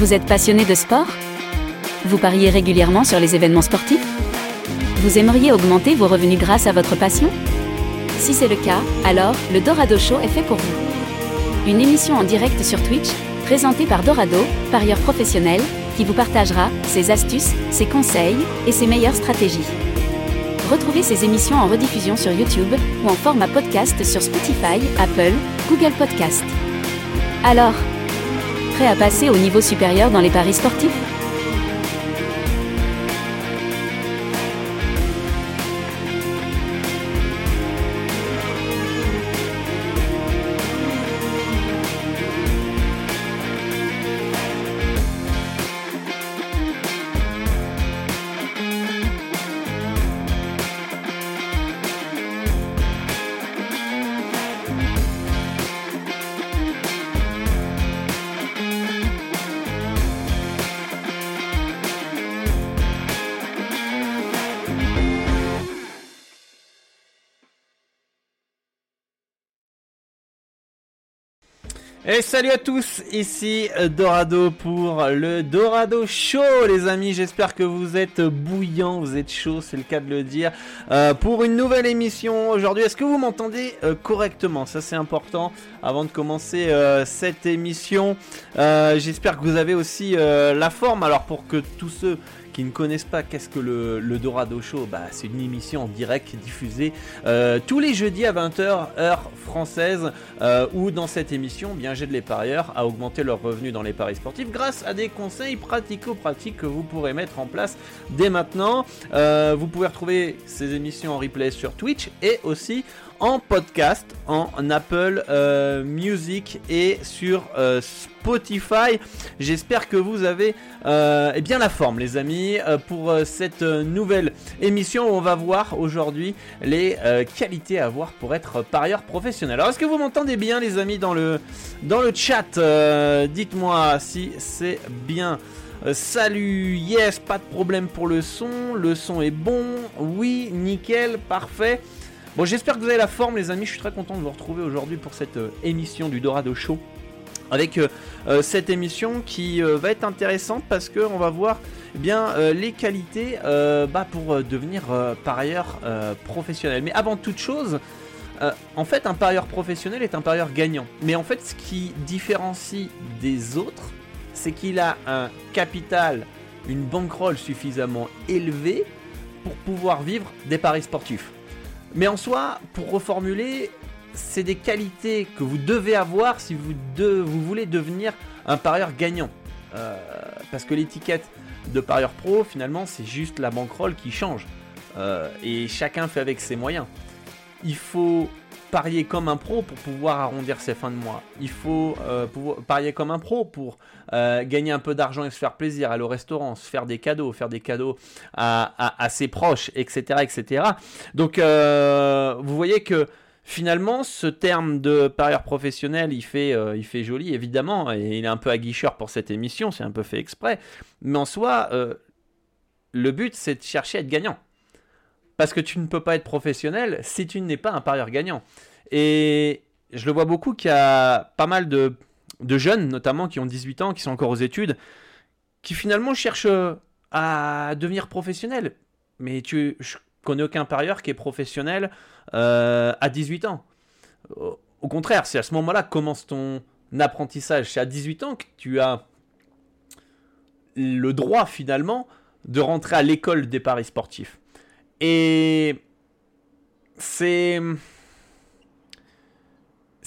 Vous êtes passionné de sport? Vous pariez régulièrement sur les événements sportifs? Vous aimeriez augmenter vos revenus grâce à votre passion? Si c'est le cas, alors le Dorado Show est fait pour vous. Une émission en direct sur Twitch, présentée par Dorado, parieur professionnel, qui vous partagera ses astuces, ses conseils et ses meilleures stratégies. Retrouvez ces émissions en rediffusion sur YouTube ou en format podcast sur Spotify, Apple, Google Podcast. Alors, à passer au niveau supérieur dans les paris sportifs Et salut à tous, ici euh, Dorado pour le Dorado Show les amis, j'espère que vous êtes bouillants, vous êtes chauds, c'est le cas de le dire, euh, pour une nouvelle émission aujourd'hui. Est-ce que vous m'entendez euh, correctement? Ça c'est important avant de commencer cette émission. j'espère que vous avez aussi la forme, alors pour que tous ceux qui ne connaissent pas qu'est-ce que le, Dorado Show, bah, c'est une émission en direct diffusée euh, tous les jeudis à 20h heure française euh, où dans cette émission, bien j'aide les parieurs à augmenter leurs revenus dans les paris sportifs grâce à des conseils pratico-pratiques que vous pourrez mettre en place dès maintenant. Euh, vous pouvez retrouver ces émissions en replay sur Twitch et aussi podcast, en Apple euh, Music et sur euh, Spotify. J'espère que vous avez euh, eh bien la forme, les amis, pour cette nouvelle émission où on va voir aujourd'hui les qualités à avoir pour être parieur professionnel. Alors, est-ce que vous m'entendez bien, les amis, dans le, dans le chat Dites-moi si c'est bien. salut, yes, pas de problème pour le son, le son est bon, oui, nickel, parfait. Bon, j'espère que vous avez la forme, les amis. Je suis très content de vous retrouver aujourd'hui pour cette euh, émission du Dorado Show. Avec euh, euh, cette émission qui va être intéressante parce qu'on va voir eh bien, les qualités bah, pour devenir parieur professionnel. Mais avant toute chose, en fait, un parieur professionnel est un parieur gagnant. Mais en fait, ce qui différencie des autres, c'est qu'il a un capital, une bankroll suffisamment élevée pour pouvoir vivre des paris sportifs. Mais en soi, pour reformuler, c'est des qualités que vous devez avoir si vous, vous voulez devenir un parieur gagnant. Euh, parce que l'étiquette de parieur pro, finalement, c'est juste la bankroll qui change. Euh, et chacun fait avec ses moyens. Il faut parier comme un pro pour pouvoir arrondir ses fins de mois. Il faut euh, parier comme un pro pour euh, gagner un peu d'argent et se faire plaisir, aller au restaurant, se faire des cadeaux, faire des cadeaux à, ses proches, etc. etc. Donc euh, vous voyez que finalement ce terme de parieur professionnel, il fait, il fait joli évidemment, et il est un peu aguicheur pour cette émission, c'est un peu fait exprès. Mais en soi, le but c'est de chercher à être gagnant. Parce que tu ne peux pas être professionnel si tu n'es pas un parieur gagnant. Et je le vois beaucoup qu'il y a pas mal de, jeunes, notamment qui ont 18 ans, qui sont encore aux études, qui finalement cherchent à devenir professionnels. Mais tu, je connais aucun parieur qui est professionnel euh, à 18 ans. Au contraire, c'est à ce moment-là que commence ton apprentissage. C'est à 18 ans que tu as le droit finalement de rentrer à l'école des paris sportifs. Et c'est.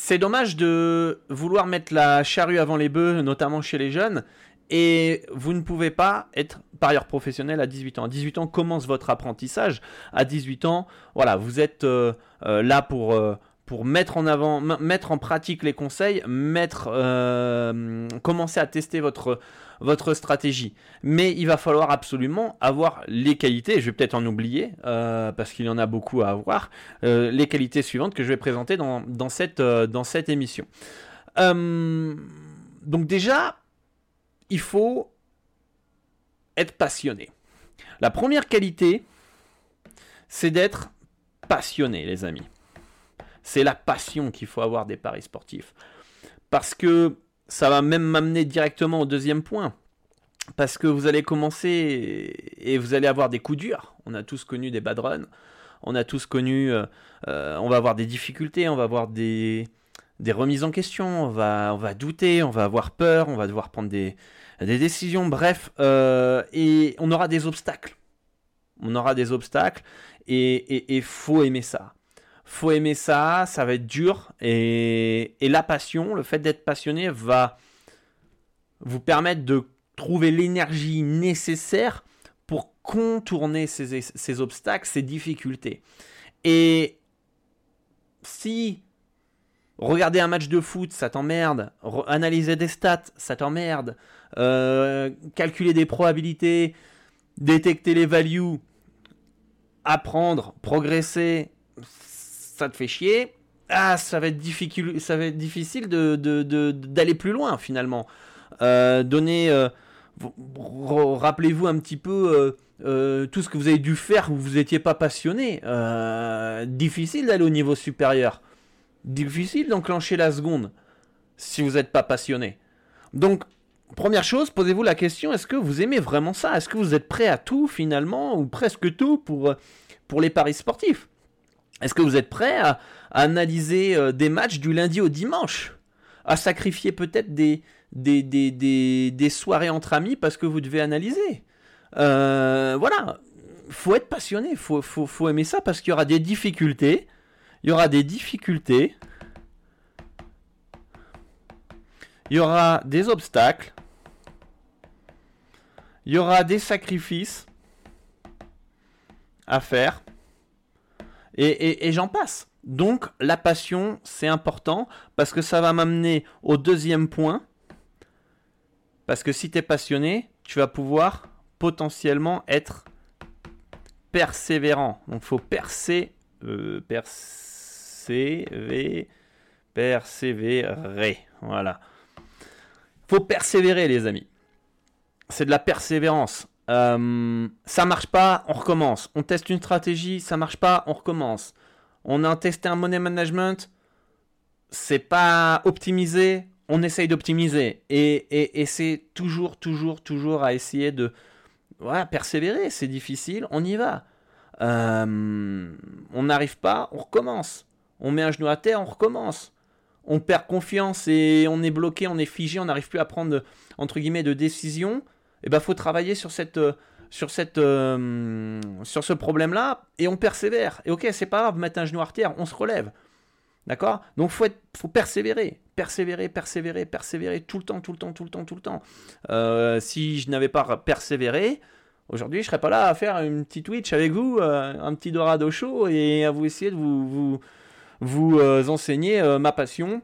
C'est dommage de vouloir mettre la charrue avant les bœufs, notamment chez les jeunes, et vous ne pouvez pas être parieur professionnel à 18 ans. À 18 ans commence votre apprentissage. À 18 ans, voilà, vous êtes euh, euh, là pour, euh, pour mettre en avant, mettre en pratique les conseils, commencer à tester votre, votre stratégie. Mais il va falloir absolument avoir les qualités, je vais peut-être en oublier, euh, parce qu'il y en a beaucoup à avoir, euh, les qualités suivantes que je vais présenter dans, cette, euh, dans cette émission. donc déjà, il faut être passionné. La première qualité, c'est d'être passionné, les amis. C'est la passion qu'il faut avoir des paris sportifs. Parce que ça va même m'amener directement au deuxième point. parce que vous allez commencer et vous allez avoir des coups durs. On a tous connu des bad runs, on a tous connu, euh, euh, on va avoir des difficultés, on va avoir des, des remises en question, on va, on va douter, on va avoir peur, on va devoir prendre des, décisions, bref, euh, et on aura des obstacles. On aura des obstacles et il faut aimer ça. Faut aimer ça, ça va être dur. Et, la passion, le fait d'être passionné va vous permettre de trouver l'énergie nécessaire pour contourner ces, ces, obstacles, ces difficultés. Et si regarder un match de foot, ça t'emmerde, analyser des stats, ça t'emmerde, euh, calculer des probabilités, détecter les values, apprendre, progresser, ça te fait chier. Ah, ça va être, difficile, d'aller plus loin finalement. Euh, donner, euh, rappelez-vous un petit peu tout ce que vous avez dû faire où vous n'étiez pas passionné. difficile d'aller au niveau supérieur. Difficile d'enclencher la seconde si vous n'êtes pas passionné. Donc, Première chose, posez-vous la question, est-ce que vous aimez vraiment ça? Est-ce que vous êtes prêt à tout finalement, ou presque tout euh, pour les paris sportifs? Est-ce que vous êtes prêt à, analyser euh, des matchs du lundi au dimanche? À sacrifier peut-être des, des, des, soirées entre amis parce que vous devez analyser? Euh, Voilà, faut être passionné, faut, faut, faut aimer ça parce qu'il y aura des difficultés. Il y aura des difficultés. Il y aura des obstacles il y aura des sacrifices à faire. Et, j'en passe. Donc la passion, c'est important parce que ça va m'amener au deuxième point. Parce que si tu es passionné, tu vas pouvoir potentiellement être persévérant. Donc faut percer, euh, persévérer, persévérer. Voilà. faut persévérer les amis c'est de la persévérance. Euh, ça marche pas, on recommence. On teste une stratégie, ça marche pas, on recommence. On a testé un money management, c'est pas optimisé, on essaye d'optimiser. Et, c'est toujours, toujours, toujours à essayer de persévérer. C'est difficile, on y va. Euh, on n'arrive pas, on recommence. On met un genou à terre, on recommence. On perd confiance et on est bloqué, on est figé, on n'arrive plus à prendre entre guillemets de décision eh ben, faut travailler sur cette euh, sur, cette, euh, sur ce problème-là et on persévère. Et ok, c'est pas grave, mettre un genou à terre, on se relève. D'accord? Donc faut être, faut persévérer, persévérer, persévérer, persévérer tout le temps, tout le temps, tout le temps, tout le temps. Euh, si je n'avais pas persévéré, aujourd'hui je serais pas là à faire une petite Twitch avec vous, un petit Dorado show et à vous essayer de vous, vous, vous enseigner ma passion.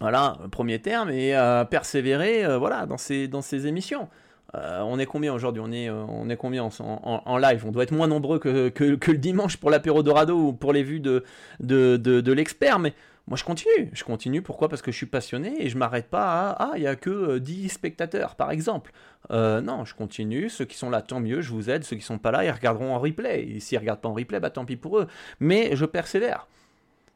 Voilà, premier terme, et persévérer voilà, dans, ces, dans ces émissions. Euh, on est combien aujourd'hui on, est, euh, on est combien en, live On doit être moins nombreux que, le dimanche pour l'apéro Dorado ou pour les vues de, de, l'expert, mais moi je continue. Je continue, pourquoi? Parce que je suis passionné et je m'arrête pas à Ah, il n'y a que 10 euh, spectateurs par exemple. non, je continue. Ceux qui sont là, tant mieux, je vous aide. Ceux qui sont pas là, ils regarderont en replay. Et s'ils regardent pas en replay, bah tant pis pour eux. Mais je persévère.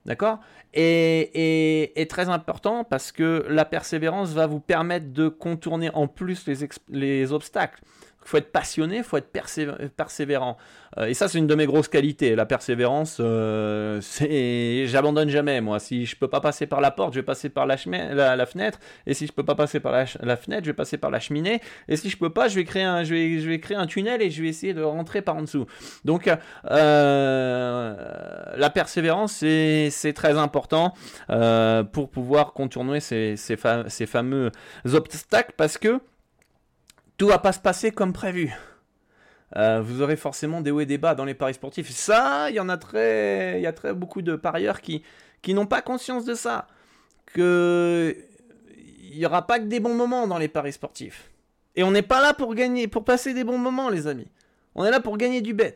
D'accord? Et, très important parce que la persévérance va vous permettre de contourner en plus les obstacles faut être passionné, il faut être persévérant. Euh, et ça, c'est une de mes grosses qualités. La persévérance, euh, j'abandonne jamais. Moi, si je peux pas passer par la porte, je vais passer par la, fenêtre. Et si je peux pas passer par la, fenêtre, je vais passer par la cheminée. Et si je peux pas, je vais créer un, tunnel et je vais essayer de rentrer par en dessous. Donc, euh, la persévérance, c'est, très important pour pouvoir contourner ces fameux obstacles parce que tout va pas se passer comme prévu. Euh, vous aurez forcément des hauts et des bas dans les paris sportifs. Ça, il y en a très, il y a très beaucoup de parieurs qui, qui n'ont pas conscience de ça. Que il y aura pas que des bons moments dans les paris sportifs. Et on n'est pas là pour gagner, pour passer des bons moments, les amis. On est là pour gagner du bet.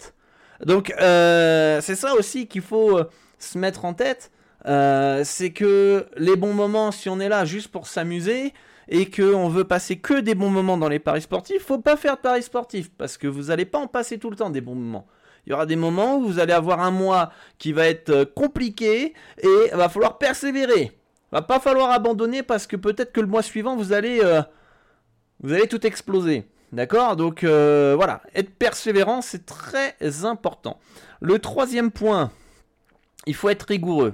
Donc euh, c'est ça aussi qu'il faut euh, se mettre en tête. c'est que les bons moments, si on est là juste pour s'amuser, et qu'on veut passer que des bons moments dans les paris sportifs, faut pas faire de paris sportifs parce que vous n'allez pas en passer tout le temps des bons moments. Il y aura des moments où vous allez avoir un mois qui va être euh, compliqué et il va falloir persévérer. Il va pas falloir abandonner parce que peut-être que le mois suivant vous allez euh, vous allez tout exploser. D'accord? Donc euh, voilà, être persévérant, c'est très important. Le troisième point, il faut être rigoureux.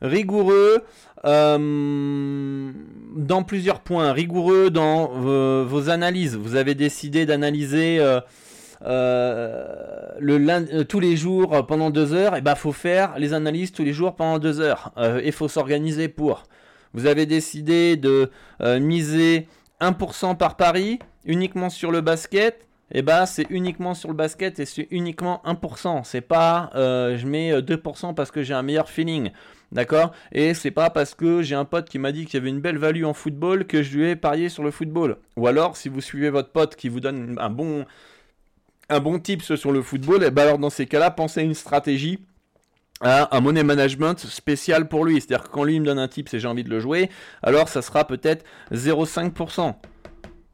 Rigoureux euh, dans plusieurs points. Rigoureux dans vos analyses. Vous avez décidé d'analyser euh, le tous les jours pendant deux heures. Et bah faut faire les analyses tous les jours pendant deux heures. Il faut s'organiser pour. Vous avez décidé de miser 1% par pari, uniquement sur le basket, et eh bah c'est uniquement sur le basket et c'est uniquement 1%. C'est pas euh, je mets 2% euh, parce que j'ai un meilleur feeling. D'accord? Et c'est pas parce que j'ai un pote qui m'a dit qu'il y avait une belle value en football que je lui ai parié sur le football. Ou alors, si vous suivez votre pote qui vous donne un bon, un bon tips sur le football, et eh bah alors dans ces cas-là, pensez à une stratégie un money management spécial pour lui. C'est-à-dire que quand lui me donne un tip et j'ai envie de le jouer, alors ça sera peut-être 0,5%.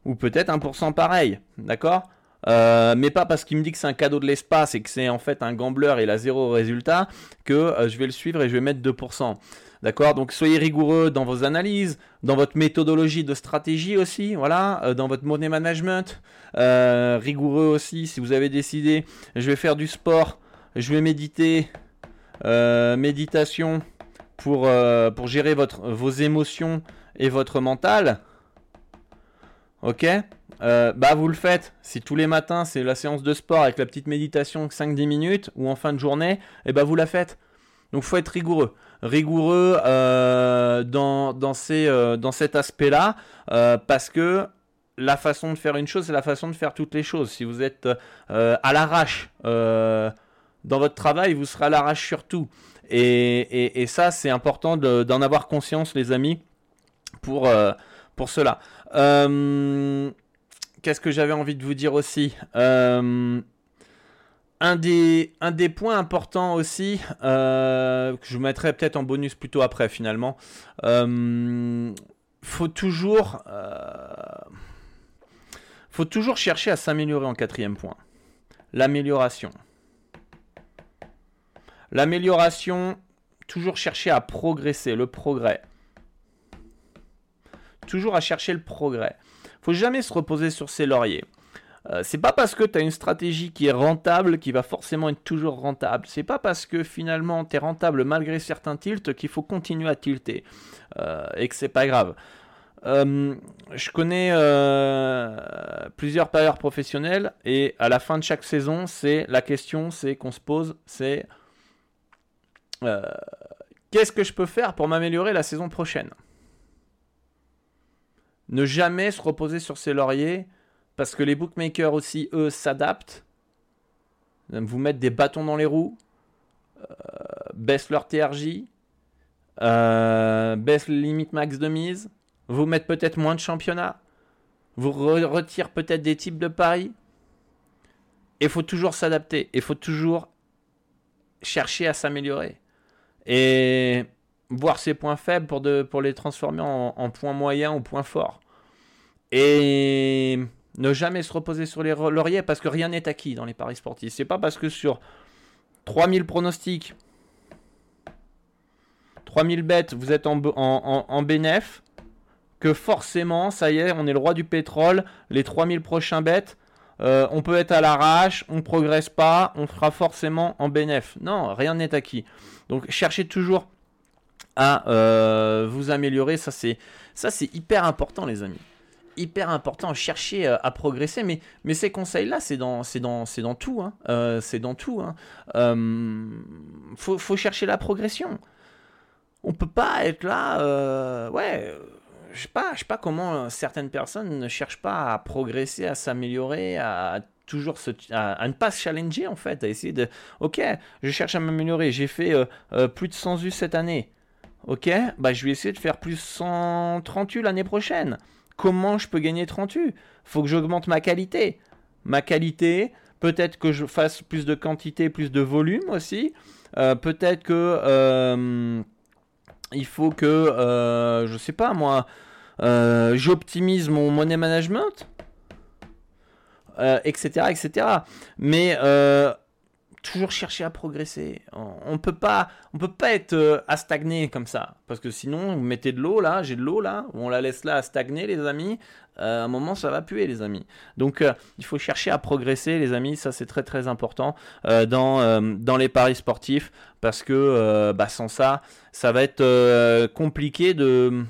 Ou peut-être 1% pareil. D'accord? Euh, mais pas parce qu'il me dit que c'est un cadeau de l'espace et que c'est en fait un gambler et il a zéro résultat que euh, je vais le suivre et je vais mettre 2%. D'accord? Donc soyez rigoureux dans vos analyses, dans votre méthodologie de stratégie aussi, voilà, euh, dans votre money management. rigoureux aussi si vous avez décidé, je vais faire du sport, je vais méditer, méditation pour, pour gérer votre, vos émotions et votre mental. Ok? Euh, Bah vous le faites. Si tous les matins c'est la séance de sport avec la petite méditation 5-10 minutes ou en fin de journée, et eh bah vous la faites. Donc faut être rigoureux. Rigoureux dans, dans, ces, dans cet aspect-là parce que la façon de faire une chose, c'est la façon de faire toutes les choses. Si vous êtes à l'arrache, dans votre travail, vous serez à l'arrache surtout. Et, et, ça, c'est important d'en avoir conscience, les amis, pour, euh, pour cela. Euh, qu'est-ce que j'avais envie de vous dire aussi euh, un, des, un des points importants aussi, que je vous mettrai peut-être en bonus plutôt après finalement, faut toujours, faut toujours chercher à s'améliorer en quatrième point. L'amélioration. L'amélioration, toujours chercher à progresser, le progrès. Toujours à chercher le progrès. Faut jamais se reposer sur ses lauriers. Euh, c'est pas parce que tu as une stratégie qui est rentable qui va forcément être toujours rentable. C'est pas parce que finalement tu es rentable malgré certains tilts qu'il faut continuer à tilter euh, et que c'est pas grave. Euh, je connais plusieurs parieurs professionnels et à la fin de chaque saison, c'est la question, c'est qu'on se pose, c'est euh, qu'est-ce que je peux faire pour m'améliorer la saison prochaine? Ne jamais se reposer sur ses lauriers, parce que les bookmakers aussi, eux, s'adaptent, vous mettre des bâtons dans les roues, euh, baissent leur TRJ, euh, baissent le limite max de mise, vous mettent peut-être moins de championnats, vous retirent peut-être des types de paris. Il faut toujours s'adapter, il faut toujours chercher à s'améliorer et voir ses points faibles pour, les transformer en, points moyens ou points forts. Et ne jamais se reposer sur les lauriers parce que rien n'est acquis dans les paris sportifs. C'est pas parce que sur 3000 pronostics, 3000 bêtes, vous êtes en, en, que forcément, ça y est, on est le roi du pétrole, les 3000 prochains bêtes, euh, on peut être à l'arrache, on ne progresse pas, on sera forcément en bénéf. Non, rien n'est acquis. Donc cherchez toujours à euh, vous améliorer, ça c'est ça c'est hyper important les amis. Hyper important, chercher euh, à progresser, mais, mais ces conseils-là, c'est dans, dans, dans tout. Hein. c'est dans tout. Hein. Faut, faut, chercher la progression. On peut pas être là, ouais, je sais pas, je sais pas comment euh, certaines personnes ne cherchent pas à progresser, à s'améliorer, à toujours se, à, ne pas se challenger en fait, à essayer de, ok, je cherche à m'améliorer, j'ai fait euh, euh, plus de 100 vues cette année, ok, bah je vais essayer de faire plus 130 vues l'année prochaine. Comment je peux gagner 30 vues Faut que j'augmente ma qualité, ma qualité. Peut-être que je fasse plus de quantité, plus de volume aussi. peut-être que il faut que, euh, je sais pas moi, euh, j'optimise mon money management, etc., euh, etc. Mais toujours chercher à progresser. On, ne peut pas, on peut pas être euh, à stagner comme ça, parce que sinon vous mettez de l'eau là, j'ai de l'eau là, on la laisse là à stagner les amis. Euh, à un moment ça va puer les amis. Donc euh, il faut chercher à progresser les amis, ça c'est très très important dans dans les paris sportifs, parce que bah, sans ça, ça va être compliqué de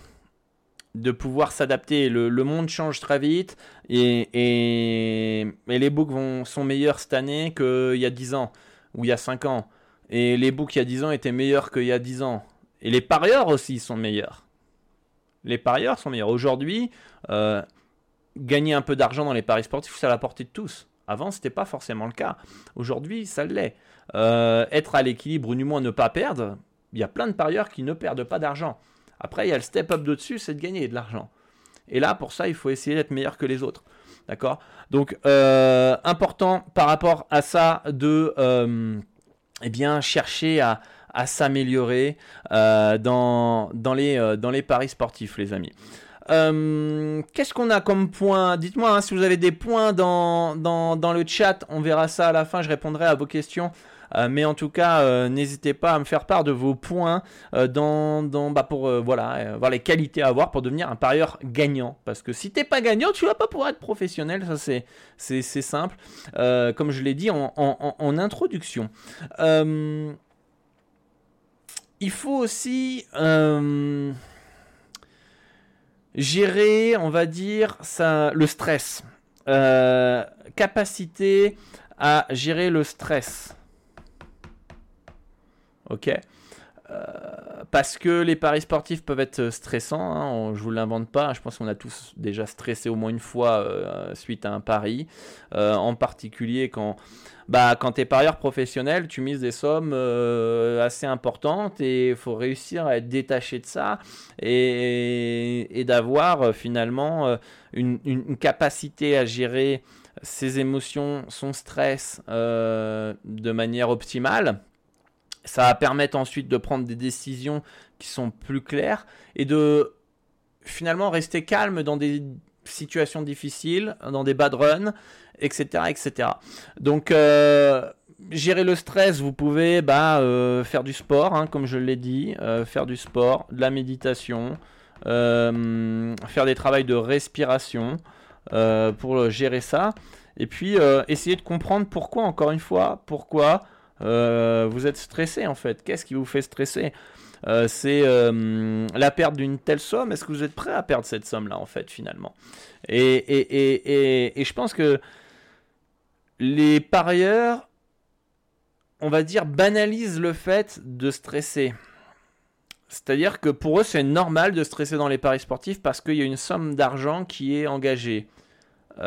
de pouvoir s'adapter. Le, monde change très vite et, et, les books vont, sont meilleurs cette année qu'il y a 10 ans ou il y a 5 ans. Et les books il y a 10 ans étaient meilleurs qu'il y a 10 ans. Et les parieurs aussi sont meilleurs. Les parieurs sont meilleurs. Aujourd'hui, euh, gagner un peu d'argent dans les paris sportifs, c'est à la portée de tous. Avant, ce n'était pas forcément le cas. Aujourd'hui, ça l'est. Euh, être à l'équilibre ou du moins ne pas perdre, il y a plein de parieurs qui ne perdent pas d'argent. Après, il y a le step up de dessus, c'est de gagner de l'argent. Et là, pour ça, il faut essayer d'être meilleur que les autres. D'accord? Donc, euh, important par rapport à ça de euh, eh bien, chercher à, s'améliorer euh, dans, dans, les, dans les paris sportifs, les amis. Qu'est-ce qu'on a comme point? Dites-moi hein, si vous avez des points dans, dans, dans, le chat. On verra ça à la fin. Je répondrai à vos questions. Euh, mais en tout cas, euh, n'hésitez pas à me faire part de vos points euh, dans, dans bah pour voilà, voir les qualités à avoir pour devenir un parieur gagnant. Parce que si t'es pas gagnant, tu vas pas pouvoir être professionnel. Ça, c'est, c'est, simple. comme je l'ai dit en, en, introduction. il faut aussi gérer, on va dire, ça, le stress. capacité à gérer le stress. Ok. Euh, parce que les paris sportifs peuvent être stressants, hein, je vous l'invente pas, je pense qu'on a tous déjà stressé au moins une fois euh, suite à un pari, euh, en particulier quand, bah, quand tu es parieur professionnel, tu mises des sommes assez importantes et il faut réussir à être détaché de ça et, d'avoir finalement une, capacité à gérer ses émotions, son stress de manière optimale ça va permettre ensuite de prendre des décisions qui sont plus claires et de finalement rester calme dans des situations difficiles, dans des bad runs, etc. etc. Donc, euh, gérer le stress, vous pouvez bah, euh, faire du sport, hein, comme je l'ai dit, euh, faire du sport, de la méditation, faire des travaux de respiration pour gérer ça. Et puis, essayer de comprendre pourquoi, encore une fois, pourquoi euh, vous êtes stressé en fait. Qu'est-ce qui vous fait stresser? Euh, C'est euh, la perte d'une telle somme. Est-ce que vous êtes prêt à perdre cette somme-là en fait finalement? Et, et, et, je pense que les parieurs, on va dire, banalisent le fait de stresser. C'est-à-dire que pour eux, c'est normal de stresser dans les paris sportifs parce qu'il y a une somme d'argent qui est engagée. et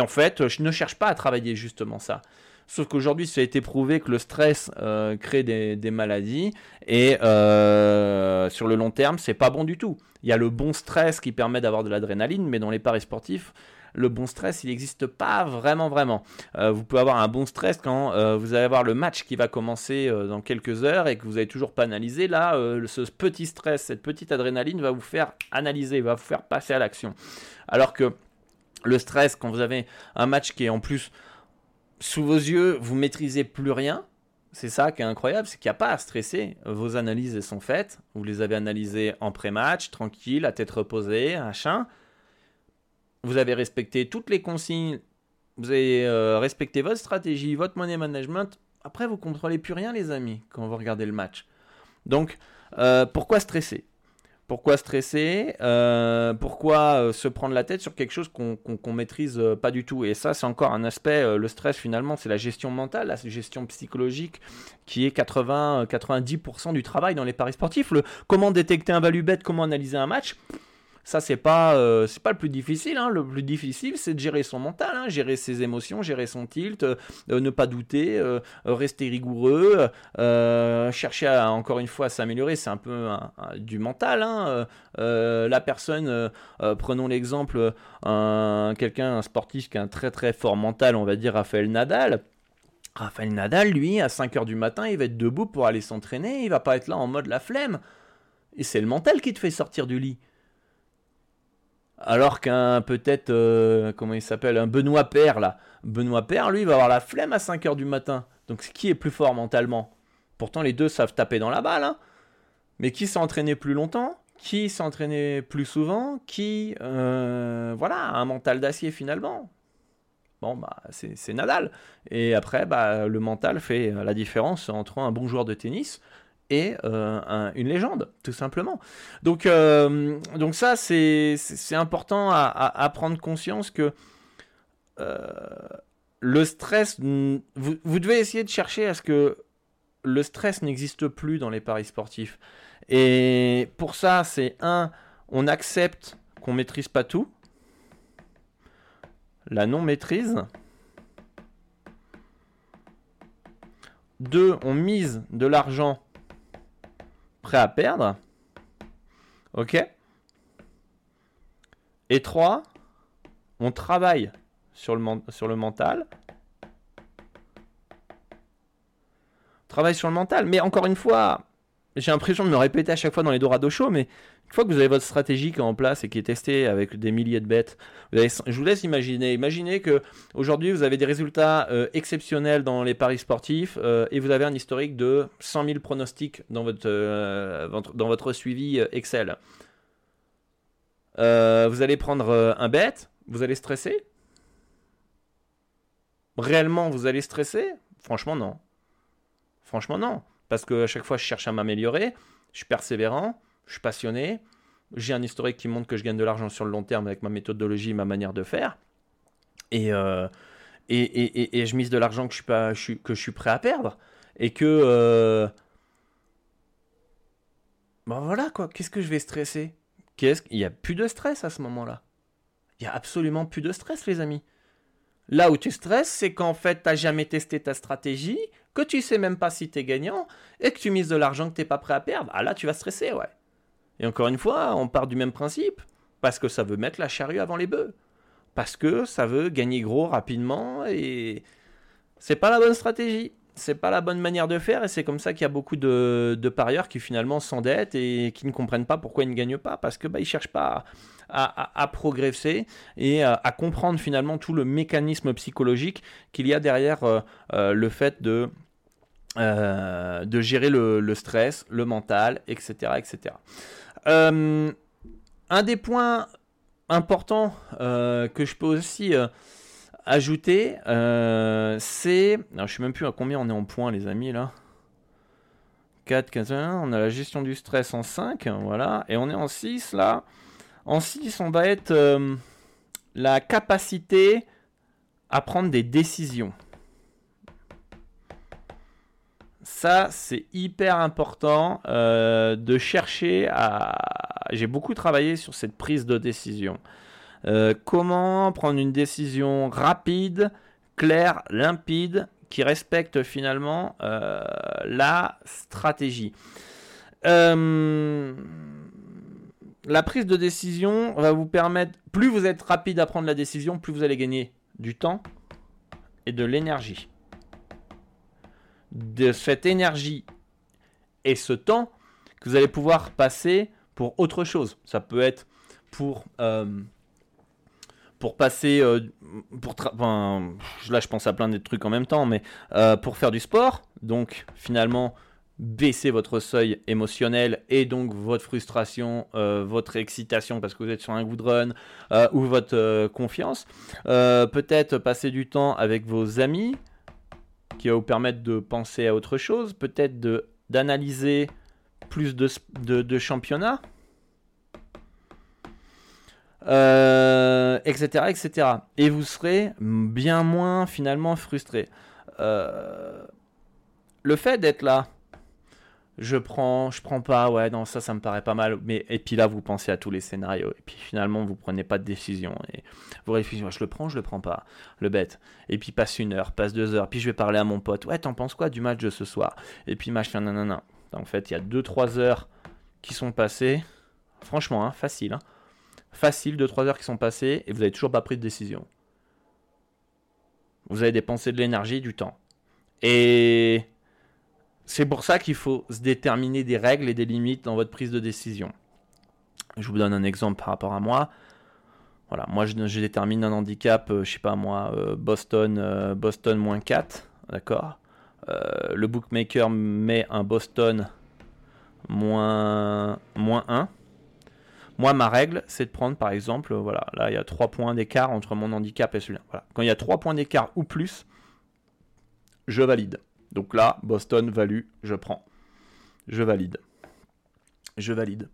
en fait, je ne cherche pas à travailler justement ça. Sauf qu'aujourd'hui, ça a été prouvé que le stress euh, crée des, maladies et euh, sur le long terme, c'est pas bon du tout. Il y a le bon stress qui permet d'avoir de l'adrénaline, mais dans les paris sportifs, le bon stress, il n'existe pas vraiment, vraiment. Euh, vous pouvez avoir un bon stress quand vous allez avoir le match qui va commencer dans quelques heures et que vous n'avez toujours pas analysé. Là, ce petit stress, cette petite adrénaline va vous faire analyser, va vous faire passer à l'action. Alors que le stress, quand vous avez un match qui est en plus sous vos yeux, vous maîtrisez plus rien. C'est ça qui est incroyable, c'est qu'il n'y a pas à stresser. Vos analyses sont faites. Vous les avez analysées en pré-match, tranquille, à tête reposée, machin. Vous avez respecté toutes les consignes. Vous avez euh, respecté votre stratégie, votre money management. Après, vous contrôlez plus rien, les amis, quand vous regardez le match. Donc, euh, pourquoi stresser? Pourquoi stresser euh, Pourquoi euh, se prendre la tête sur quelque chose qu'on maîtrise euh, pas du tout? Et ça, c'est encore un aspect. le stress, finalement, c'est la gestion mentale, la gestion psychologique, qui est 80-90% du travail dans les paris sportifs. Le, comment détecter un value bet, comment analyser un match ça, c'est pas, euh, pas le plus difficile. Hein. Le plus difficile, c'est de gérer son mental, hein. gérer ses émotions, gérer son tilt, euh, ne pas douter, euh, rester rigoureux, chercher encore une fois à s'améliorer. C'est un peu du mental. Hein. la personne, prenons l'exemple, un, quelqu'un, un sportif qui a un très très fort mental, on va dire Raphaël Nadal. Raphaël Nadal, lui, à 5h du matin, il va être debout pour aller s'entraîner, il va pas être là en mode la flemme. Et c'est le mental qui te fait sortir du lit. Alors qu'un peut-être, euh, comment il s'appelle, un Benoît Père là. Benoît Père, lui, va avoir la flemme à 5h du matin. Donc qui est plus fort mentalement Pourtant les deux savent taper dans la balle. Hein. Mais qui s'est entraîné plus longtemps? Qui s'est entraîné plus souvent? Qui, euh, voilà, un mental d'acier finalement Bon, bah, c'est Nadal. Et après, bah, le mental fait la différence entre un bon joueur de tennis et euh, une légende, tout simplement. Donc, euh, donc ça, c'est important à, prendre conscience que euh, le stress, vous, vous, devez essayer de chercher à ce que le stress n'existe plus dans les paris sportifs. Et pour ça, c'est un, on accepte qu'on maîtrise pas tout. La non-maîtrise. Deux, on mise de l'argent prêt à perdre. Ok Et 3, on travaille sur le, mental. travaille sur le mental. Mais encore une fois, j'ai l'impression de me répéter à chaque fois dans les Dorado Show, mais une fois que vous avez votre stratégie qui est en place et qui est testée avec des milliers de bêtes, je vous laisse imaginer. Imaginez que aujourd'hui vous avez des résultats euh, exceptionnels dans les paris sportifs euh, et vous avez un historique de 100 000 pronostics dans votre, euh, dans votre suivi Excel. vous allez prendre un bet, vous allez stresser? Réellement, vous allez stresser? Franchement, non. Franchement, non. Parce que à chaque fois, je cherche à m'améliorer, je suis persévérant, je suis passionné, j'ai un historique qui montre que je gagne de l'argent sur le long terme avec ma méthodologie, ma manière de faire. Et, euh, et, je mise de l'argent que, je suis pas, que je suis prêt à perdre. Et que. Euh, ben voilà quoi, qu'est-ce que je vais stresser? Qu'est-ce... Il n'y a plus de stress à ce moment-là? Il n'y a absolument plus de stress, les amis. Là où tu stresses, c'est qu'en fait, tu n'as jamais testé ta stratégie, que tu sais même pas si tu es gagnant, et que tu mises de l'argent que tu n'es pas prêt à perdre. Ah là, tu vas stresser, ouais. Et encore une fois, on part du même principe, parce que ça veut mettre la charrue avant les bœufs. Parce que ça veut gagner gros rapidement, et c'est pas la bonne stratégie. C'est pas la bonne manière de faire, et c'est comme ça qu'il y a beaucoup de, parieurs qui finalement s'endettent et qui ne comprennent pas pourquoi ils ne gagnent pas, parce que bah, ils cherchent pas à, progresser et à, comprendre finalement tout le mécanisme psychologique qu'il y a derrière euh, euh, le fait de euh, de gérer le, stress, le mental, etc. etc. un des points importants que je peux aussi ajouter, c'est... Je ne sais même plus à combien on est en points les amis là. 4, 15, on a la gestion du stress en 5, voilà, et on est en 6 là. En 6, on va être euh, la capacité à prendre des décisions. Ça, c'est hyper important euh, de chercher à... J'ai beaucoup travaillé sur cette prise de décision. Euh, comment prendre une décision rapide, claire, limpide, qui respecte finalement la stratégie. Euh, la prise de décision va vous permettre, plus vous êtes rapide à prendre la décision, plus vous allez gagner du temps et de l'énergie. De cette énergie et ce temps que vous allez pouvoir passer pour autre chose. Ça peut être pour, euh, pour passer, euh, pour là je pense à plein de trucs en même temps, mais euh, pour faire du sport. Donc finalement, baisser votre seuil émotionnel et donc votre frustration, votre excitation parce que vous êtes sur un good run ou votre confiance. peut-être passer du temps avec vos amis qui va vous permettre de penser à autre chose. Peut-être d'analyser plus de, de, championnats. etc., etc. Et vous serez bien moins finalement frustré. le fait d'être là, je prends, je prends pas, ouais, non, ça, ça me paraît pas mal. Mais, et puis là, vous pensez à tous les scénarios. Et puis finalement, vous prenez pas de décision. Et vous réfléchissez, je le prends, je le prends pas. Le bête. Et puis passe une heure, passe deux heures. Puis je vais parler à mon pote. Ouais, t'en penses quoi du match de ce soir? Et puis machin, nanana. En fait, il y a deux, trois heures qui sont passées. Franchement, hein, facile. Hein. Facile, deux, trois heures qui sont passées. Et vous avez toujours pas pris de décision. Vous avez dépensé de l'énergie, du temps. Et c'est pour ça qu'il faut se déterminer des règles et des limites dans votre prise de décision. Je vous donne un exemple par rapport à moi. Voilà, moi je, détermine un handicap, je sais pas moi, Boston, Boston moins 4, d'accord? Le bookmaker met un Boston moins, moins 1. Moi, ma règle, c'est de prendre par exemple, voilà, là il y a 3 points d'écart entre mon handicap et celui-là. Quand il y a 3 points d'écart ou plus, je valide. Donc là, Boston value, je prends. Je valide. Je valide.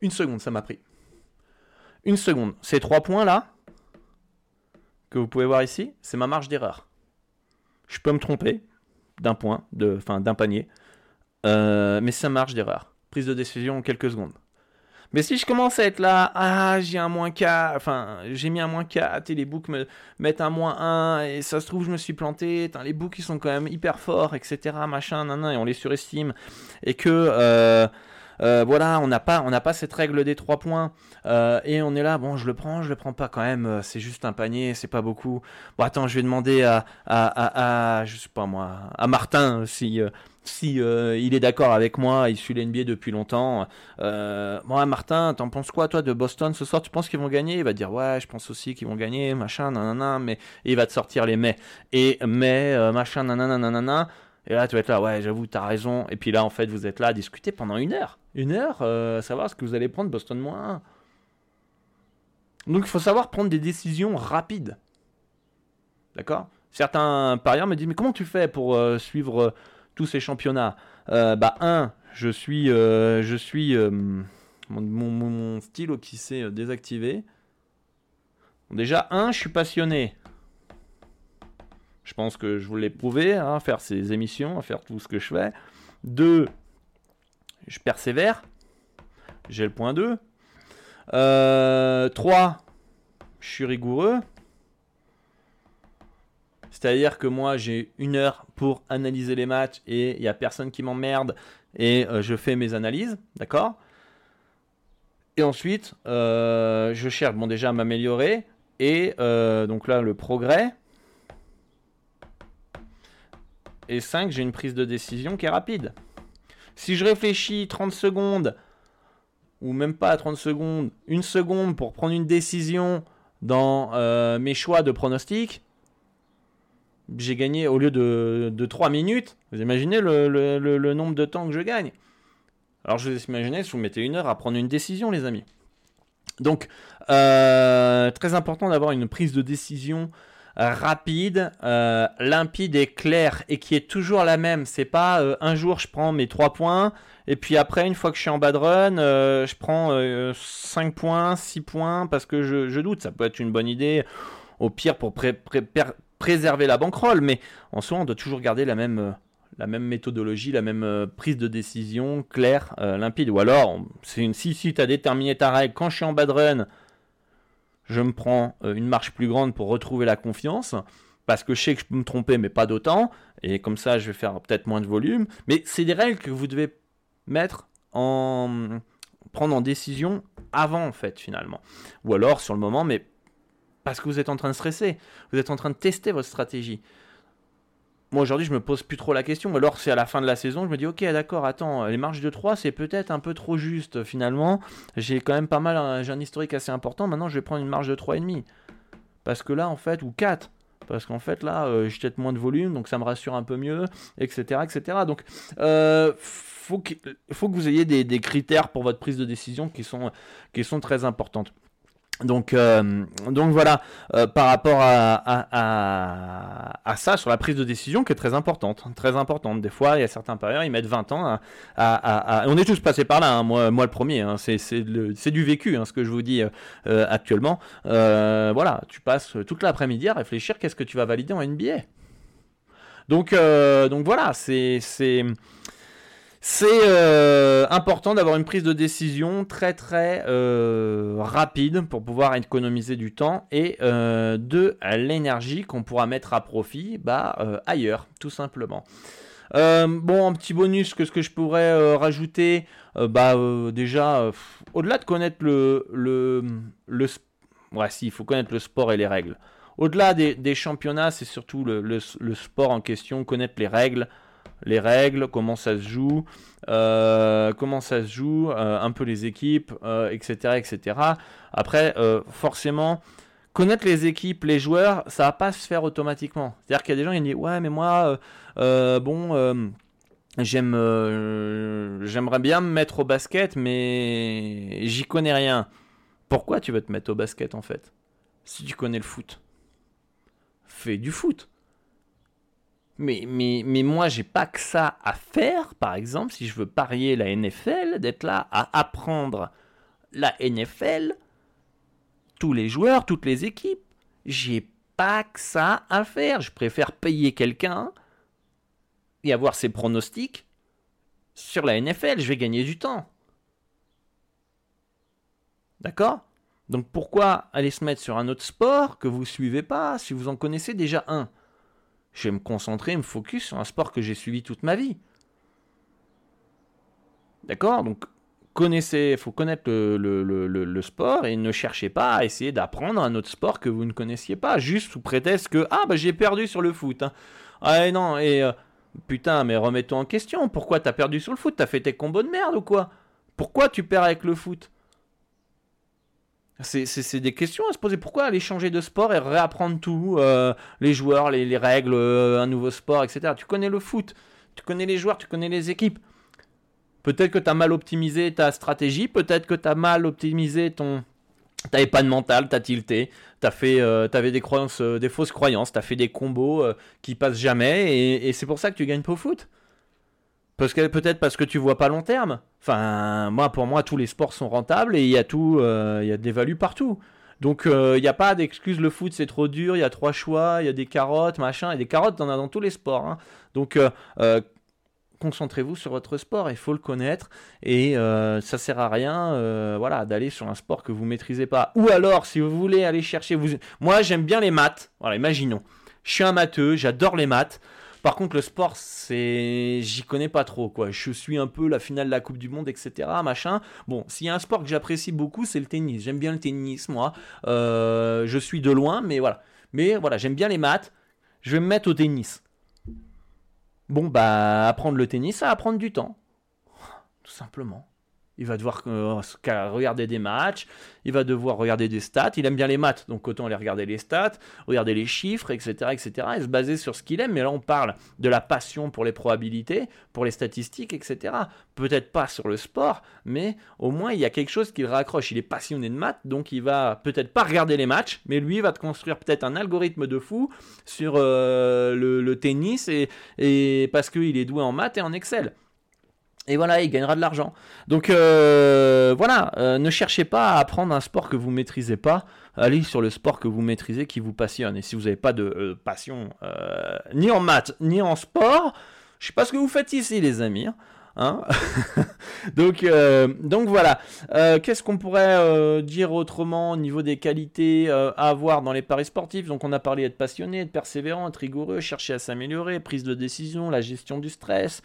Une seconde, ça m'a pris. Une seconde. Ces 3 points là, que vous pouvez voir ici, c'est ma marge d'erreur. Je peux me tromper d'un point, enfin d'un panier, euh, mais ça marche d'erreur. Prise de décision en quelques secondes. Mais si je commence à être là, ah, j'ai un moins 4, enfin, j'ai mis un moins 4 et les books me mettent un moins 1 et ça se trouve, je me suis planté, les books ils sont quand même hyper forts, etc., machin, et on les surestime. Et que, euh, euh, voilà, on n'a pas, on n'a pas cette règle des 3 points euh, et on est là, bon, je le prends, je le prends pas quand même, c'est juste un panier, c'est pas beaucoup. Bon, attends, je vais demander à, à, à je sais pas moi, à Martin si si euh, il est d'accord avec moi, il suit l'NBA depuis longtemps. Euh, moi, Martin, t'en penses quoi, toi, de Boston ce soir? Tu penses qu'ils vont gagner? Il va dire ouais, je pense aussi qu'ils vont gagner, machin, nanana, mais il va te sortir les mais et mais euh, machin, nanana, nanana. Et là, tu vas être là, ouais, j'avoue, t'as raison. Et puis là, en fait, vous êtes là à discuter pendant une heure, une heure, euh, savoir ce que vous allez prendre Boston moins Donc, il faut savoir prendre des décisions rapides. D'accord? Certains parieurs me disent, mais comment tu fais pour suivre tous ces championnats euh, Bah, un, je suis, euh, je suis euh, mon, stylo qui s'est désactivé. déjà, un, je suis passionné. Je pense que je vous l'ai prouvé, hein, faire ces émissions, faire tout ce que je fais. Deux, je persévère. J'ai le point 2. Euh, 3, je suis rigoureux. C'est-à-dire que moi, j'ai une heure pour analyser les matchs et il n'y a personne qui m'emmerde et euh, je fais mes analyses, d'accord? Et ensuite, euh, je cherche bon, déjà à m'améliorer et euh, donc là, le progrès. Et 5, j'ai une prise de décision qui est rapide. Si je réfléchis 30 secondes, ou même pas 30 secondes, une seconde pour prendre une décision dans mes choix de pronostic, j'ai gagné au lieu de, de 3 minutes. Vous imaginez le, nombre de temps que je gagne Alors je vous imaginez si vous mettez une heure à prendre une décision, les amis. Donc, euh, très important d'avoir une prise de décision rapide, euh, limpide et claire et qui est toujours la même. C'est pas euh, un jour je prends mes 3 points et puis après, une fois que je suis en bad run, je prends 5 points, 6 points parce que je, doute. Ça peut être une bonne idée. Au pire, pour pré préserver la banquerolle, mais en soi, on doit toujours garder la même, euh, la même méthodologie, la même euh, prise de décision claire, euh, limpide. Ou alors, c'est une, si, si tu as déterminé ta règle, quand je suis en bad run, je me prends une marche plus grande pour retrouver la confiance, parce que je sais que je peux me tromper, mais pas d'autant, et comme ça, je vais faire peut-être moins de volume. Mais c'est des règles que vous devez mettre en prendre en décision avant en fait finalement ou alors sur le moment mais parce que vous êtes en train de stresser, vous êtes en train de tester votre stratégie. Moi aujourd'hui je me pose plus trop la question, alors c'est à la fin de la saison, je me dis ok d'accord, attends, les marges de 3 c'est peut-être un peu trop juste finalement, j'ai quand même pas mal, j'ai un historique assez important, maintenant je vais prendre une marge de 3,5. Parce que là en fait, ou 4, parce qu'en fait là euh, j'ai peut-être moins de volume, donc ça me rassure un peu mieux, etc. etc. Donc euh, faut que vous ayez des, des, critères pour votre prise de décision qui sont, qui sont très importantes. Donc, euh, donc voilà, euh, par rapport à, à, ça, sur la prise de décision qui est très importante. Très importante. Des fois, il y a certains parieurs, ils mettent 20 ans à. on est tous passés par là, hein. moi, moi le premier. Hein. c'est du vécu, hein, ce que je vous dis euh, actuellement. voilà, tu passes toute l'après-midi à réfléchir qu'est-ce que tu vas valider en NBA. Donc, donc voilà, c'est c'est euh, important d'avoir une prise de décision très très euh, rapide pour pouvoir économiser du temps et euh, de l'énergie qu'on pourra mettre à profit bah, ailleurs, tout simplement. bon, un petit bonus que ce que je pourrais rajouter, bah déjà, au-delà de connaître le, le, le ouais, si, il faut connaître le sport et les règles. Au-delà des, championnats, c'est surtout le, le, sport en question, connaître les règles, les règles, comment ça se joue, euh, comment ça se joue, euh, un peu les équipes, etc., etc. Après, forcément, connaître les équipes, les joueurs, ça va pas se faire automatiquement. C'est-à-dire qu'il y a des gens qui disent ouais, mais moi, bon j'aime j'aimerais bien me mettre au basket mais j'y connais rien. Pourquoi tu veux te mettre au basket en fait Si tu connais le foot? Fais du foot. Mais, mais, mais moi, j'ai pas que ça à faire, par exemple, si je veux parier la NFL, d'être là à apprendre la NFL, tous les joueurs, toutes les équipes. J'ai pas que ça à faire. Je préfère payer quelqu'un et avoir ses pronostics sur la NFL. Je vais gagner du temps. D'accord? Donc pourquoi aller se mettre sur un autre sport que vous suivez pas si vous en connaissez déjà un? Je vais me concentrer, me focus sur un sport que j'ai suivi toute ma vie. D'accord? Donc connaissez, faut connaître le, sport et ne cherchez pas à essayer d'apprendre un autre sport que vous ne connaissiez pas, juste sous prétexte que ah bah j'ai perdu sur le foot. Hein. Ah non et euh, putain mais remets-toi en question. Pourquoi t'as perdu sur le foot? T'as fait tes combos de merde ou quoi? Pourquoi tu perds avec le foot? C'est des questions à se poser. Pourquoi aller changer de sport et réapprendre tout euh, Les joueurs, les, règles, euh, un nouveau sport, etc. Tu connais le foot, tu connais les joueurs, tu connais les équipes. Peut-être que tu as mal optimisé ta stratégie, peut-être que tu as mal optimisé ton... T'avais pas de mental, t'as tilté, t'as fait, euh, des croyances, des fausses croyances, t'as fait des combos qui passent jamais, et, et c'est pour ça que tu gagnes pas au foot. Parce que peut-être parce que tu vois pas long terme. Enfin, moi, pour moi, tous les sports sont rentables et il y a tout, euh, il y a des values partout. Donc, euh, il n'y a pas d'excuse, le foot c'est trop dur, il y a trois choix, il y a des carottes, machin. Et des carottes, t'en as dans tous les sports. Hein. Donc, euh, concentrez-vous sur votre sport, il faut le connaître. Et ça sert à rien voilà, d'aller sur un sport que vous maîtrisez pas. Ou alors, si vous voulez aller chercher. Vous... Moi, j'aime bien les maths. Voilà, imaginons. Je suis un matheux, j'adore les maths. Par contre, le sport, c'est, j'y connais pas trop, quoi. Je suis un peu la finale de la Coupe du Monde, etc., machin. Bon, s'il y a un sport que j'apprécie beaucoup, c'est le tennis. J'aime bien le tennis, moi. Euh, je suis de loin, mais voilà. Mais voilà, j'aime bien les maths. Je vais me mettre au tennis. Bon, bah, apprendre le tennis, ça va prendre du temps. Tout simplement. Il va devoir euh, regarder des matchs, il va devoir regarder des stats. Il aime bien les maths, donc autant aller regarder les stats, regarder les chiffres, etc., etc. Et se baser sur ce qu'il aime. Mais là, on parle de la passion pour les probabilités, pour les statistiques, etc. Peut-être pas sur le sport, mais au moins il y a quelque chose qu'il raccroche. Il est passionné de maths, donc il va peut-être pas regarder les matchs, mais lui va te construire peut-être un algorithme de fou sur euh, le, tennis et, et parce qu'il est doué en maths et en Excel. Et voilà, il gagnera de l'argent. Donc euh, voilà, euh, ne cherchez pas à apprendre un sport que vous maîtrisez pas. Allez sur le sport que vous maîtrisez, qui vous passionne. Et si vous n'avez pas de euh, passion ni en maths ni en sport, je sais pas ce que vous faites ici, les amis. Hein. Donc, euh, donc voilà. Euh, qu'est-ce qu'on pourrait euh, dire autrement au niveau des qualités à avoir dans les paris sportifs? Donc on a parlé d'être passionné, être persévérant, être rigoureux, chercher à s'améliorer, prise de décision, la gestion du stress.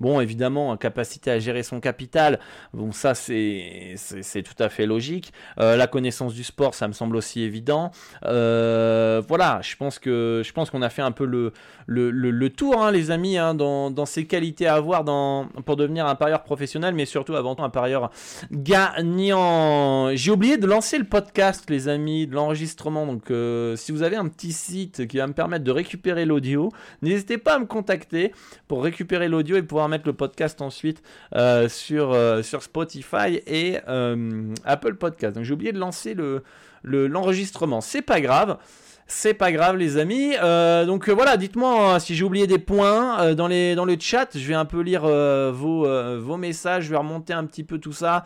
Bon, évidemment, capacité à gérer son capital. Bon, ça c'est tout à fait logique. la connaissance du sport, ça me semble aussi évident. voilà, je pense que je qu'on a fait un peu le le, le, tour, hein, les amis, hein, dans, dans ces qualités à avoir dans pour devenir un parieur professionnel, mais surtout avant tout un parieur gagnant. J'ai oublié de lancer le podcast, les amis, de l'enregistrement. Donc, euh, si vous avez un petit site qui va me permettre de récupérer l'audio, n'hésitez pas à me contacter pour récupérer l'audio et pouvoir mettre le podcast ensuite euh, sur, euh, sur Spotify et Apple Podcast. Donc, j'ai oublié de lancer le l'enregistrement. C'est pas grave. C'est pas grave les amis. Euh, donc euh, voilà, dites-moi hein, si j'ai oublié des points euh, dans le chat. Je vais un peu lire vos, vos messages. Je vais remonter un petit peu tout ça.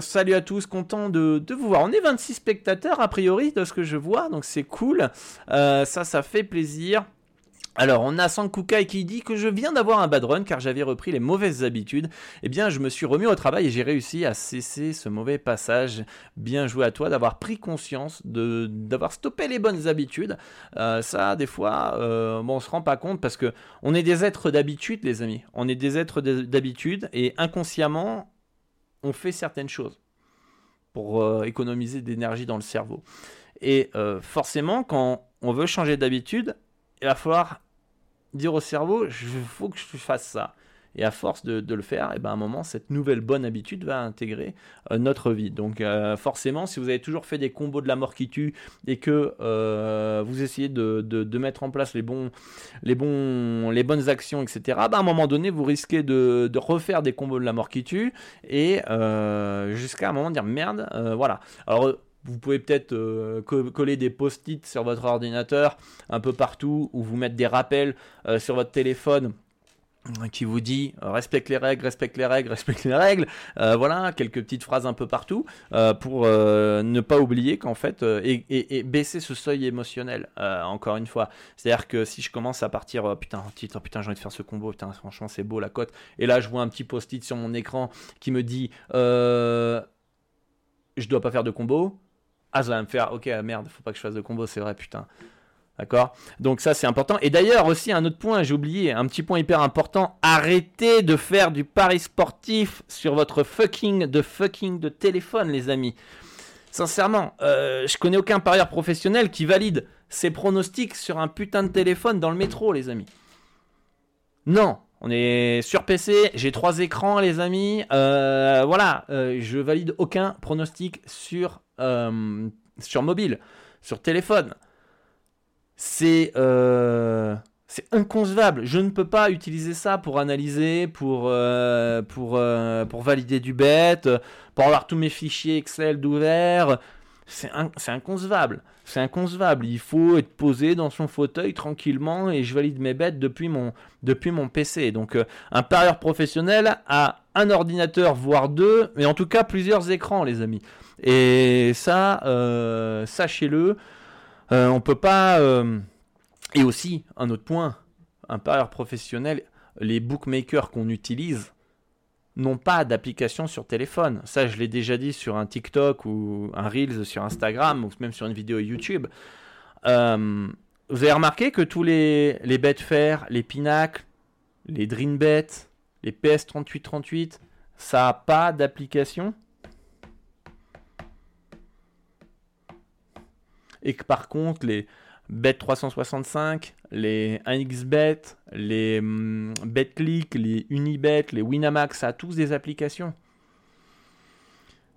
salut à tous, content de, de, vous voir. On est 26 spectateurs a priori de ce que je vois, donc c'est cool. ça, ça fait plaisir. Alors, on a Sankukai qui dit que je viens d'avoir un bad run car j'avais repris les mauvaises habitudes. Eh bien, je me suis remis au travail et j'ai réussi à cesser ce mauvais passage. Bien joué à toi d'avoir pris conscience, de, d'avoir stoppé les bonnes habitudes. Euh, ça, des fois, euh, bon, on se rend pas compte parce que on est des êtres d'habitude, les amis. On est des êtres d'habitude et inconsciemment, on fait certaines choses pour euh, économiser d'énergie dans le cerveau. Et forcément, quand on veut changer d'habitude, il va falloir dire au cerveau, il faut que je fasse ça. Et à force de, le faire, et eh ben à un moment, cette nouvelle bonne habitude va intégrer euh, notre vie. Donc euh, forcément, si vous avez toujours fait des combos de la mort qui tue et que euh, vous essayez de, mettre en place les, bons, les, bons, les bonnes actions, etc., ben, à un moment donné, vous risquez de, refaire des combos de la mort qui tue et jusqu'à un moment dire merde, voilà. Alors vous pouvez peut-être coller des post-it sur votre ordinateur un peu partout ou vous mettre des rappels sur votre téléphone qui vous dit euh, respecte les règles, respecte les règles, respecte les règles. Euh, voilà, quelques petites phrases un peu partout euh, pour ne pas oublier qu'en fait et, baisser ce seuil émotionnel. encore une fois, c'est-à-dire que si je commence à partir putain titre putain j'ai envie de faire ce combo putain franchement c'est beau la cote et là je vois un petit post-it sur mon écran qui me dit je dois pas faire de combo. Ah ça va me faire ok merde faut pas que je fasse de combo c'est vrai putain. D'accord? Donc ça c'est important. Et d'ailleurs aussi un autre point, j'ai oublié, un petit point hyper important, arrêtez de faire du pari sportif sur votre fucking de fucking de téléphone les amis. Sincèrement, euh, je connais aucun parieur professionnel qui valide ses pronostics sur un putain de téléphone dans le métro les amis. Non, on est sur PC, j'ai trois écrans les amis. Euh, voilà, euh, je valide aucun pronostic sur, sur mobile, sur téléphone. Euh, c'est inconcevable. Je ne peux pas utiliser ça pour analyser, pour, euh, pour, euh, pour valider du bet, pour avoir tous mes fichiers Excel d'ouvert. C'est inconcevable. C'est inconcevable. Il faut être posé dans son fauteuil tranquillement et je valide mes bêtes depuis mon, depuis mon PC. Donc un parieur professionnel a un ordinateur, voire deux, mais en tout cas plusieurs écrans, les amis. Et ça, sachez-le. Euh, on peut pas. Euh, et aussi, un autre point, un parieur professionnel, les bookmakers qu'on utilise n'ont pas d'application sur téléphone. Ça, je l'ai déjà dit sur un TikTok ou un Reels sur Instagram ou même sur une vidéo YouTube. Euh, vous avez remarqué que tous les, les Betfair, les Pinnacle, les DreamBet, les PS3838, ça n'a pas d'application? Et que par contre les Bet365, les 1xBet, les hum, les Unibet, les Winamax, ça a tous des applications.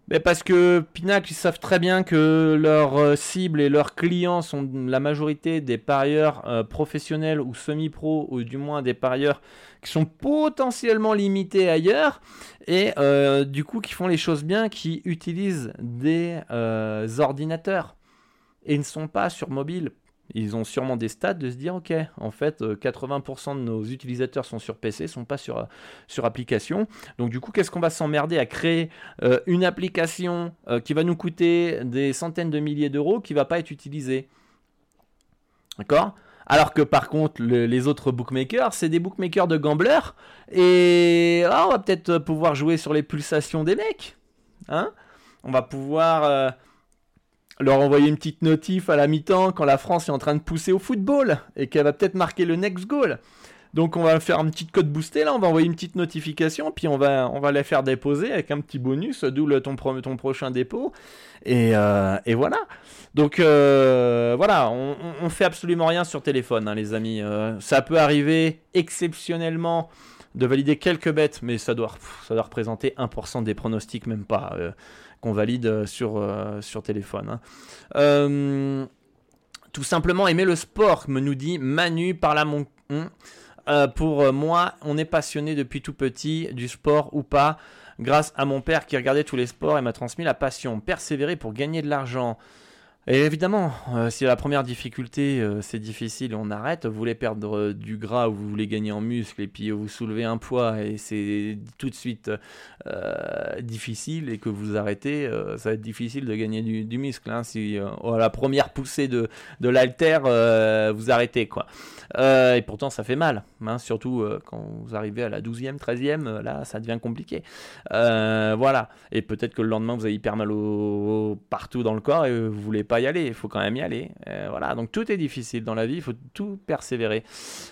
Mais parce que Pinacle, ils savent très bien que leurs euh, cibles et leurs clients sont la majorité des parieurs euh, professionnels ou semi-pro, ou du moins des parieurs qui sont potentiellement limités ailleurs, et euh, du coup qui font les choses bien, qui utilisent des ordinateurs et ne sont pas sur mobile. Ils ont sûrement des stats de se dire, ok, en fait, 80% euh, de nos utilisateurs sont sur PC, sont pas sur, euh, sur application. Donc du coup, qu'est-ce qu'on va s'emmerder à créer euh, une application qui va nous coûter des centaines de milliers d'euros, qui va pas être utilisée? D'accord? Alors que par contre, les autres bookmakers, c'est des bookmakers de gamblers. Et on va peut-être pouvoir jouer sur les pulsations des mecs. Hein? On va pouvoir leur envoyer une petite notif à la mi-temps quand la France est en train de pousser au football et qu'elle va peut-être marquer le next goal. Donc on va faire un petit code boosté là, on va envoyer une petite notification, puis on va, on va les faire déposer avec un petit bonus, d'où ton, ton prochain dépôt. Et, euh, voilà. Donc euh, voilà, on, on, fait absolument rien sur téléphone, hein, les amis. Euh, ça peut arriver exceptionnellement de valider quelques bêtes, mais ça doit, ça doit représenter 1% des pronostics, même pas valide euh, sur, euh, sur téléphone. Hein. Euh, tout simplement aimer le sport, me nous dit Manu par la mon. pour moi, on est passionné depuis tout petit du sport ou pas, grâce à mon père qui regardait tous les sports et m'a transmis la passion. Persévérer pour gagner de l'argent. Et évidemment, euh, si la première difficulté euh, c'est difficile, on arrête. Vous voulez perdre euh, du gras ou vous voulez gagner en muscle et puis vous soulevez un poids et c'est tout de suite difficile et que vous arrêtez, ça va être difficile de gagner du, muscle. Hein, si à la première poussée de, de l'alter, vous arrêtez quoi. et pourtant ça fait mal, hein, surtout quand vous arrivez à la 12e, 13e, là ça devient compliqué. voilà. Et peut-être que le lendemain vous avez hyper mal partout dans le corps et vous voulez pas y aller, il faut quand même y aller. Euh, voilà, donc tout est difficile dans la vie, il faut tout persévérer.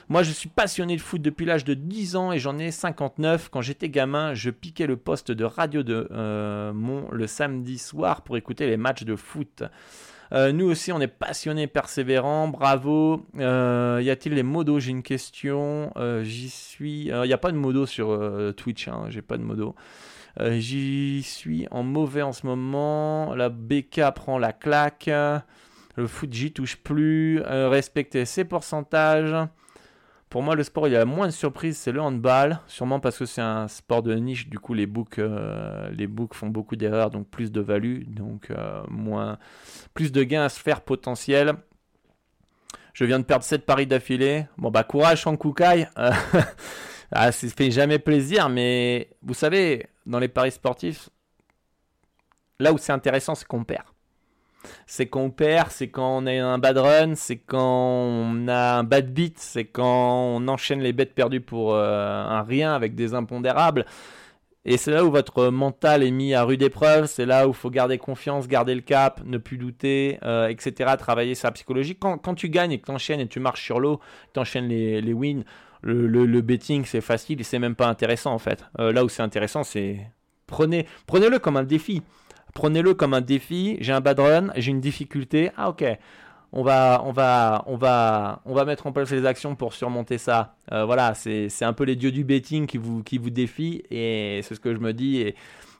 Moi, je suis passionné de foot depuis l'âge de 10 ans et j'en ai 59. Quand j'étais gamin, je piquais le poste de radio de euh, mon le samedi soir pour écouter les matchs de foot. Euh, nous aussi, on est passionnés, persévérants, bravo. y a-t-il les modos? J'ai une question. J'y suis. Il n'y a pas de modo sur Twitch, hein, j'ai pas de modo. Euh, j'y suis en mauvais en ce moment. La BK prend la claque. Le foot, j'y touche plus. Euh, respecter ses pourcentages. Pour moi, le sport, il y a moins de surprises, c'est le handball. Sûrement parce que c'est un sport de niche. Du coup, les books, euh, les books font beaucoup d'erreurs, donc plus de value, donc moins, plus de gains à se faire potentiel. Je viens de perdre 7 paris d'affilée. Bon, bah, courage, Koukai. Ah, ça fait jamais plaisir, mais vous savez, dans les paris sportifs, là où c'est intéressant, c'est qu'on perd. C'est qu'on perd, c'est quand on a un bad run, c'est quand on a un bad beat, c'est quand on enchaîne les bêtes perdues pour euh, un rien avec des impondérables. Et c'est là où votre mental est mis à rude épreuve, c'est là où il faut garder confiance, garder le cap, ne plus douter, euh, etc. Travailler sa psychologie. Quand, quand tu gagnes et que tu enchaînes et tu marches sur l'eau, tu enchaînes les wins, le, betting c'est facile et c'est même pas intéressant en fait. Euh, là où c'est intéressant, c'est prenez, prenez-le comme un défi. Prenez-le comme un défi. J'ai un bad run, j'ai une difficulté. Ah ok, on va, on va, on va, on va mettre en place les actions pour surmonter ça. Euh, voilà, c'est, un peu les dieux du betting qui vous, qui vous défient et c'est ce que je me dis et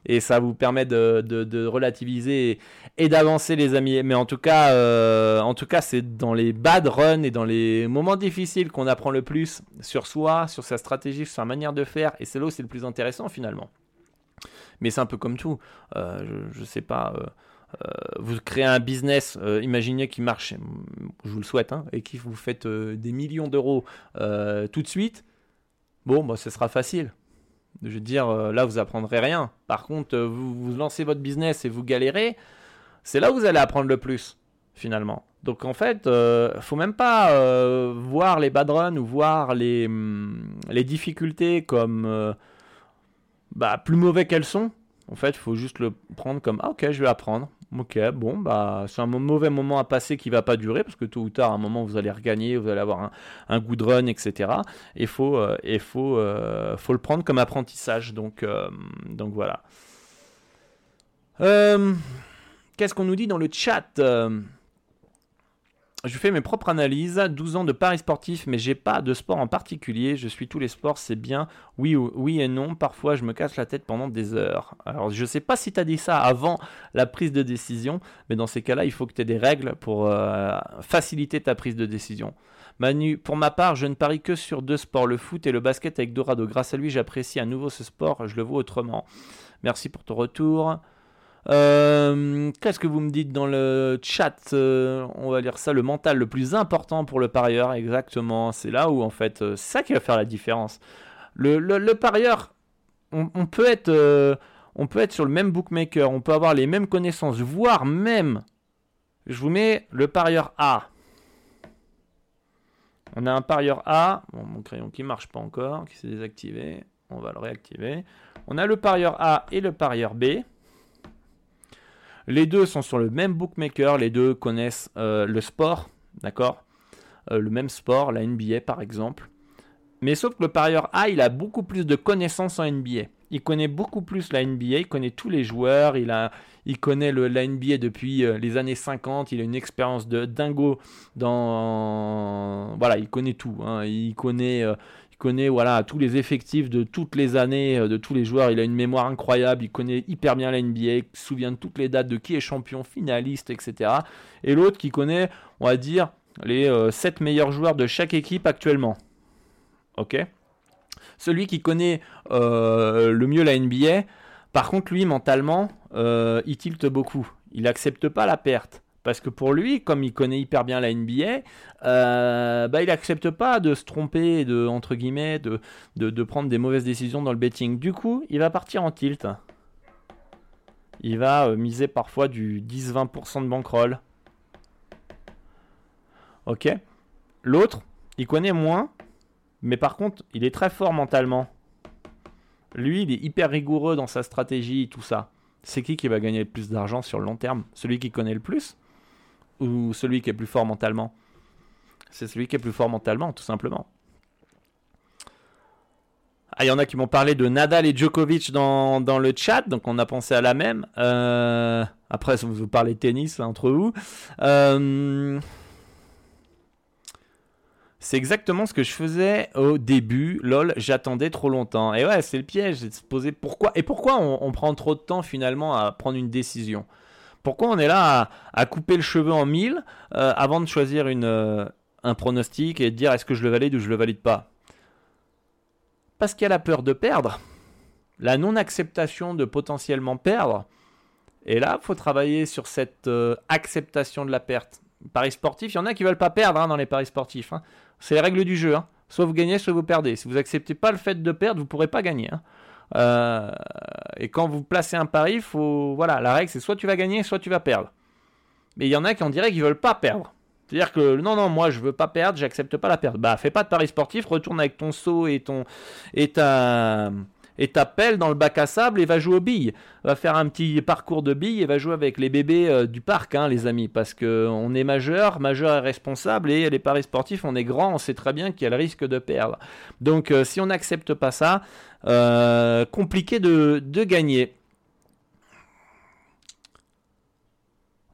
et ça vous permet de, relativiser et, d'avancer les amis. Mais en tout cas, euh, en tout cas, c'est dans les bad runs et dans les moments difficiles qu'on apprend le plus sur soi, sur sa stratégie, sur sa manière de faire, et c'est là où c'est le plus intéressant finalement. Mais c'est un peu comme tout. Euh, je, ne sais pas. Euh, vous créez un business, imaginez qu'il marche, je vous le souhaite, hein, et qui vous faites des millions d'euros tout de suite. Bon, bah, ce sera facile. Je veux dire, euh, là, vous apprendrez rien. Par contre, euh, vous, vous lancez votre business et vous galérez, c'est là où vous allez apprendre le plus, finalement. Donc, en fait, euh, faut même pas voir les bad runs ou voir les, hum, les difficultés comme bah, plus mauvais qu'elles sont. En fait, il faut juste le prendre comme ah, ok, je vais apprendre. Ok, bon, bah, c'est un mauvais moment à passer qui va pas durer parce que tôt ou tard, à un moment, vous allez regagner, vous allez avoir un, good run, etc. Et faut, euh, faut, euh, faut le prendre comme apprentissage. Donc, euh, donc voilà. Qu'est-ce qu'on nous dit dans le chat? Je fais mes propres analyses, 12 ans de paris sportifs, mais j'ai pas de sport en particulier. Je suis tous les sports, c'est bien. Oui, oui et non. Parfois, je me casse la tête pendant des heures. Alors, je sais pas si tu as dit ça avant la prise de décision, mais dans ces cas-là, il faut que tu aies des règles pour euh, faciliter ta prise de décision. Manu, pour ma part, je ne parie que sur deux sports, le foot et le basket avec Dorado. Grâce à lui, j'apprécie à nouveau ce sport, je le vois autrement. Merci pour ton retour. Euh, qu'est-ce que vous me dites dans le chat euh, On va lire ça, le mental le plus important pour le parieur, exactement. C'est là où en fait, euh, c'est ça qui va faire la différence. Le, parieur, on, peut être, on peut être sur le même bookmaker, on peut avoir les mêmes connaissances, voire même, je vous mets le parieur A. On a un parieur A, mon crayon qui marche pas encore, qui s'est désactivé, on va le réactiver. On a le parieur A et le parieur B. Les deux sont sur le même bookmaker, les deux connaissent euh, le sport, d'accord euh, Le même sport, la NBA par exemple. Mais sauf que le parieur A, il a beaucoup plus de connaissances en NBA. Il connaît beaucoup plus la NBA, il connaît tous les joueurs, il, a, il connaît le, la NBA depuis euh, les années 50, il a une expérience de dingo dans... Voilà, il connaît tout. Hein. Il connaît, il connaît voilà, tous les effectifs de toutes les années, euh, de tous les joueurs. Il a une mémoire incroyable. Il connaît hyper bien la NBA. Il se souvient de toutes les dates de qui est champion, finaliste, etc. Et l'autre qui connaît, on va dire, les 7 euh, meilleurs joueurs de chaque équipe actuellement. Ok Celui qui connaît euh, le mieux la NBA, par contre, lui, mentalement, il tilte beaucoup. Il n'accepte pas la perte. Parce que pour lui, comme il connaît hyper bien la NBA, euh, il n'accepte pas de se tromper, de, de, prendre des mauvaises décisions dans le betting. Du coup, il va partir en tilt. Il va euh, miser parfois du 10-20% de bankroll. Ok L'autre, il connaît moins, mais par contre, il est très fort mentalement. Lui, il est hyper rigoureux dans sa stratégie, tout ça. C'est qui qui va gagner le plus d'argent sur le long terme? Celui qui connaît le plus? Ou celui qui est plus fort mentalement C'est celui qui est plus fort mentalement, tout simplement. Ah, il y en a qui m'ont parlé de Nadal et Djokovic dans, le chat, donc on a pensé à la même. Euh, après, vous, vous parlez tennis entre vous. Euh, c'est exactement ce que je faisais au début. Lol, j'attendais trop longtemps. Et ouais, c'est le piège, c'est de se poser pourquoi. Et pourquoi on, prend trop de temps finalement à prendre une décision? Pourquoi on est là à, couper le cheveu en mille euh, avant de choisir une, un pronostic et de dire est-ce que je le valide ou je le valide pas? Parce qu'il y a la peur de perdre, la non-acceptation de potentiellement perdre. Et là, il faut travailler sur cette euh, acceptation de la perte. Paris sportif, il y en a qui veulent pas perdre hein, dans les paris sportifs. Hein. C'est les règles du jeu. Hein. Soit vous gagnez, soit vous perdez. Si vous acceptez pas le fait de perdre, vous pourrez pas gagner. Euh, et quand vous placez un pari, faut voilà, la règle c'est soit tu vas gagner, soit tu vas perdre. Mais il y en a qui on dirait qu'ils veulent pas perdre. C'est-à-dire que non, non, moi je veux pas perdre, j'accepte pas la perte. Bah, fais pas de paris sportif, retourne avec ton seau et ton et ta et ta pelle dans le bac à sable et va jouer aux billes. Va faire un petit parcours de billes et va jouer avec les bébés euh, du parc, hein, les amis, parce que on est majeur, majeur et responsable et les paris sportifs, on est grand, on sait très bien qu'il y a le risque de perdre. Donc euh, si on n'accepte pas ça, euh, compliqué de, gagner.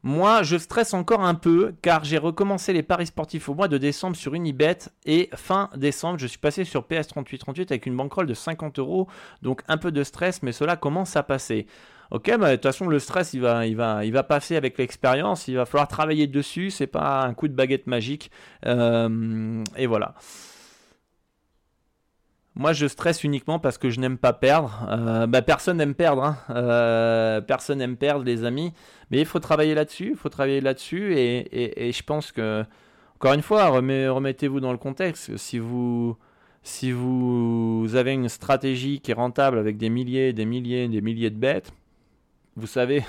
Moi, je stresse encore un peu car j'ai recommencé les paris sportifs au mois de décembre sur Unibet et fin décembre, je suis passé sur PS3838 avec une bankroll de 50 euros. Donc un peu de stress, mais cela commence à passer. Ok, bah, de toute façon, le stress, il va, il va, il va passer avec l'expérience. Il va falloir travailler dessus. C'est pas un coup de baguette magique. Euh, et voilà. Moi, je stresse uniquement parce que je n'aime pas perdre. Euh, bah, personne n'aime perdre. Hein. Euh, personne n'aime perdre, les amis. Mais il faut travailler là-dessus. Il faut travailler là-dessus. Et, je pense que, encore une fois, remettez-vous dans le contexte. Si vous, si vous avez une stratégie qui est rentable avec des milliers, des milliers, des milliers de bêtes, vous savez,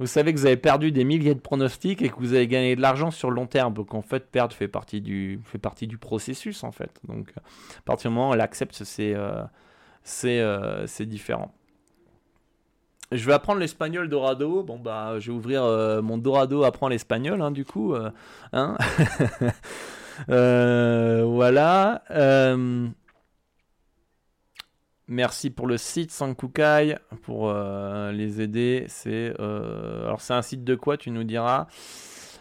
vous savez que vous avez perdu des milliers de pronostics et que vous avez gagné de l'argent sur le long terme. Donc en fait, perdre fait partie du, fait partie du processus en fait. Donc à partir du moment où elle accepte, c'est euh, euh, différent. Je vais apprendre l'espagnol Dorado. Bon bah, je vais ouvrir euh, mon Dorado apprend l'espagnol, hein, du coup. Hein voilà. Merci pour le site Sankukai pour euh, les aider. C'est euh, alors c'est un site de quoi tu nous diras.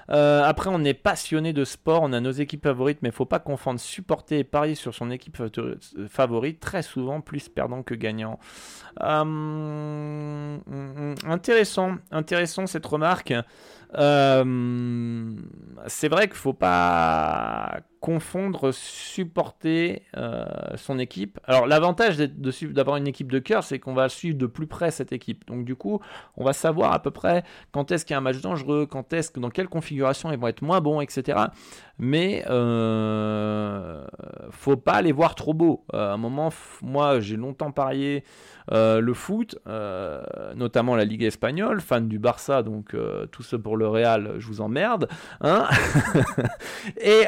Euh, après, on est passionné de sport, on a nos équipes favorites, mais il faut pas confondre supporter et parier sur son équipe favorite, très souvent plus perdant que gagnant. Hum, hum, hum, intéressant, intéressant cette remarque. C'est vrai qu'il faut pas confondre supporter euh, son équipe. Alors l'avantage d'avoir une équipe de cœur, c'est qu'on va suivre de plus près cette équipe. Donc du coup, on va savoir à peu près quand est-ce qu'il y a un match dangereux, quand est-ce que dans quelle configuration ils vont être moins bons, etc. Mais euh, faut pas les voir trop beaux. Euh, à un moment, moi j'ai longtemps parié euh, le foot, euh, notamment la Ligue espagnole, fan du Barça, donc tout ça pour le Real, je vous emmerde. Hein et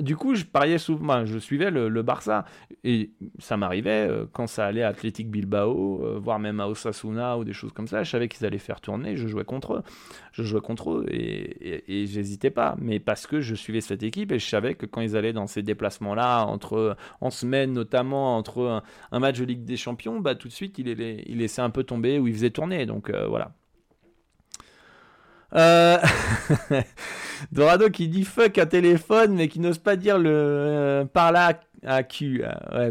du coup, je pariais souvent, je suivais le, Barça, et ça m'arrivait quand ça allait à Athletic Bilbao, voire même à Osasuna ou des choses comme ça, je savais qu'ils allaient faire tourner, je jouais contre eux. Je jouais contre eux et, et, j'hésitais pas, mais parce que je cette équipe et je savais que quand ils allaient dans ces déplacements-là, entre en semaine notamment, entre un, match de Ligue des Champions, bah, tout de suite, il, il laissait un peu tomber ou il faisait tourner. Donc euh, voilà. Euh, Dorado qui dit fuck un téléphone, mais qui n'ose pas dire le euh, par là à Q,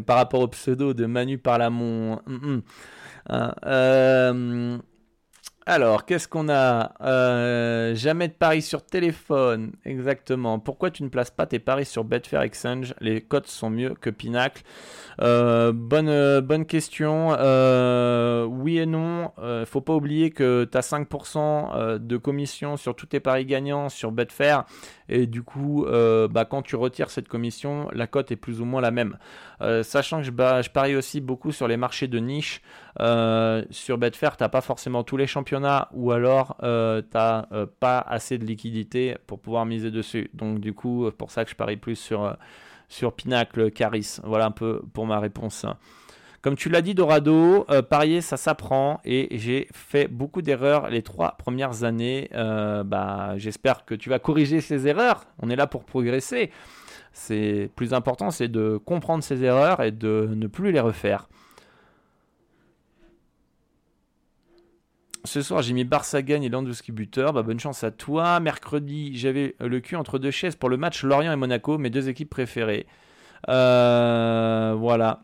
par rapport au pseudo de Manu par là mon. Mm, mm. Alors, qu'est-ce qu'on a? Jamais de paris sur téléphone, exactement. Pourquoi tu ne places pas tes paris sur Betfair Exchange? Les cotes sont mieux que Pinacle. Euh, bonne, euh, bonne question. Euh, oui et non. Euh, faut pas oublier que tu as 5% de commission sur tous tes paris gagnants sur Betfair. Et du coup, bah, quand tu retires cette commission, la cote est plus ou moins la même. sachant que je, parie aussi beaucoup sur les marchés de niche. Sur Betfair, tu pas forcément tous les championnats ou alors tu n'as pas assez de liquidité pour pouvoir miser dessus. Donc du coup, pour ça que je parie plus sur sur Pinacle Caris. Voilà un peu pour ma réponse. Comme tu l'as dit, Dorado, parier, ça s'apprend et j'ai fait beaucoup d'erreurs les trois premières années. bah, J'espère que tu vas corriger ces erreurs. On est là pour progresser. C'est plus important, c'est de comprendre ces erreurs et de ne plus les refaire. Ce soir, j'ai mis Barça gagne et Landowski buteur. Bah, bonne chance à toi. Mercredi, j'avais le cul entre deux chaises pour le match Lorient et Monaco, mes deux équipes préférées. Euh, voilà.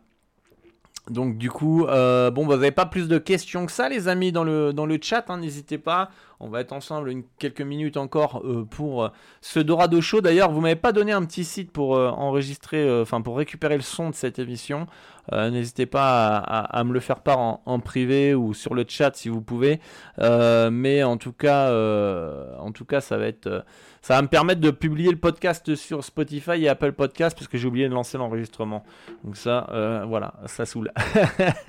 Donc du coup, euh, bon, bah, vous n'avez pas plus de questions que ça, les amis, dans le, chat. Hein, n'hésitez pas. On va être ensemble quelques minutes encore euh, pour euh, ce Dorado Show. D'ailleurs, vous m'avez pas donné un petit site pour enregistrer, enfin pour récupérer le son de cette émission. N'hésitez pas à, me le faire part en, privé ou sur le chat si vous pouvez. mais en tout cas, en tout cas, ça va être, ça va me permettre de publier le podcast sur Spotify et Apple Podcast parce que j'ai oublié de lancer l'enregistrement. Donc ça, voilà, ça saoule.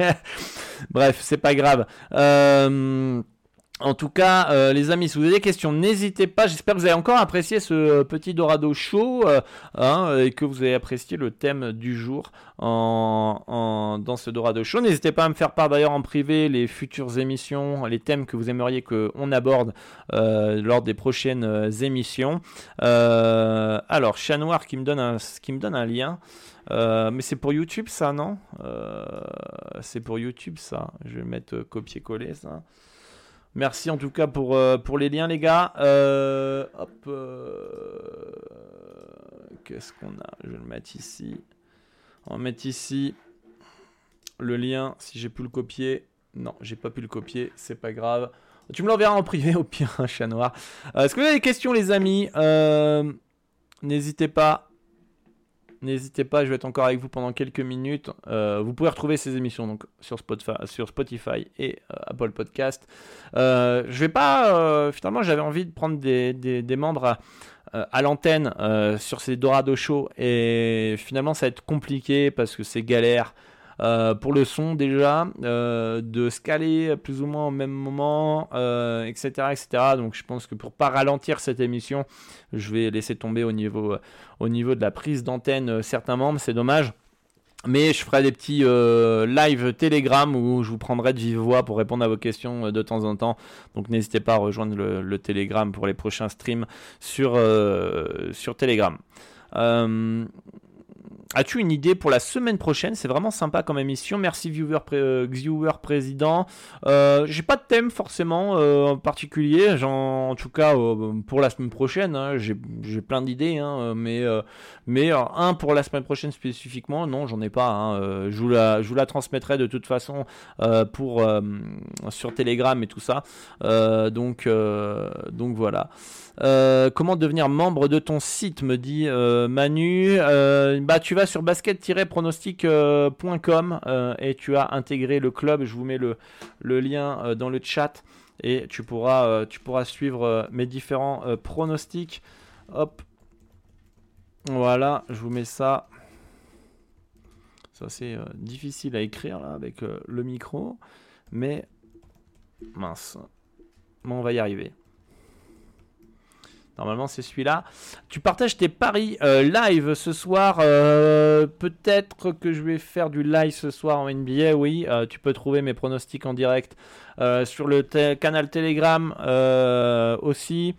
Bref, c'est pas grave. Euh, en tout cas, euh, les amis, si vous avez des questions, n'hésitez pas. J'espère que vous avez encore apprécié ce euh, petit Dorado show euh, hein, et que vous avez apprécié le thème du jour dans ce Dorado show. N'hésitez pas à me faire part d'ailleurs en privé les futures émissions, les thèmes que vous aimeriez qu'on aborde lors des prochaines émissions. alors, Chat Noir qui me donne un, qui me donne un lien. mais c'est pour YouTube ça, non? C'est pour YouTube ça. Je vais mettre copier-coller ça. Merci en tout cas pour, euh, pour les liens, les gars. Euh, hop. Euh, qu'est-ce qu'on a? Je vais le mettre ici. On va mettre ici le lien. Si j'ai pu le copier. Non, j'ai pas pu le copier. C'est pas grave. Tu me l'enverras en privé au pire, un chat noir. Est-ce que vous avez des questions, les amis? N'hésitez pas N'hésitez pas, je vais être encore avec vous pendant quelques minutes. Euh, vous pouvez retrouver ces émissions donc, sur, Spotify, et euh, Apple Podcast. Euh, je vais pas. finalement, j'avais envie de prendre des, des, membres à, l'antenne sur ces Dorado Show. Et finalement, ça va être compliqué parce que c'est galère. Euh, pour le son déjà, euh, de se caler plus ou moins au même moment, etc., euh, etc. Donc je pense que pour pas ralentir cette émission, je vais laisser tomber au niveau, au niveau de la prise d'antenne certains membres, c'est dommage. Mais je ferai des petits live Telegram où je vous prendrai de vive voix pour répondre à vos questions de temps en temps. Donc n'hésitez pas à rejoindre le, le, Telegram pour les prochains streams sur, sur Telegram. As-tu une idée pour la semaine prochaine? C'est vraiment sympa comme émission. Merci viewer, euh, viewer président. Euh, j'ai pas de thème forcément euh, en particulier. En, tout cas pour la semaine prochaine, hein, j'ai plein d'idées, hein, mais mais un pour la semaine prochaine spécifiquement, non, j'en ai pas. Hein. je vous la je vous la transmettrai de toute façon pour sur Telegram et tout ça. donc donc voilà. Euh, comment devenir membre de ton site, me dit euh, Manu. Euh, bah, tu vas sur basket-pronostic.com et tu as intégré le club. Je vous mets le, lien dans le chat et tu pourras, suivre mes différents pronostics. Hop. Voilà, je vous mets ça. Ça c'est difficile à écrire là avec le micro, mais mince. On va y arriver. Normalement, c'est celui-là. Tu partages tes paris euh, live ce soir. Euh, peut-être que je vais faire du live ce soir en NBA. Oui, euh, tu peux trouver mes pronostics en direct sur le canal Telegram aussi.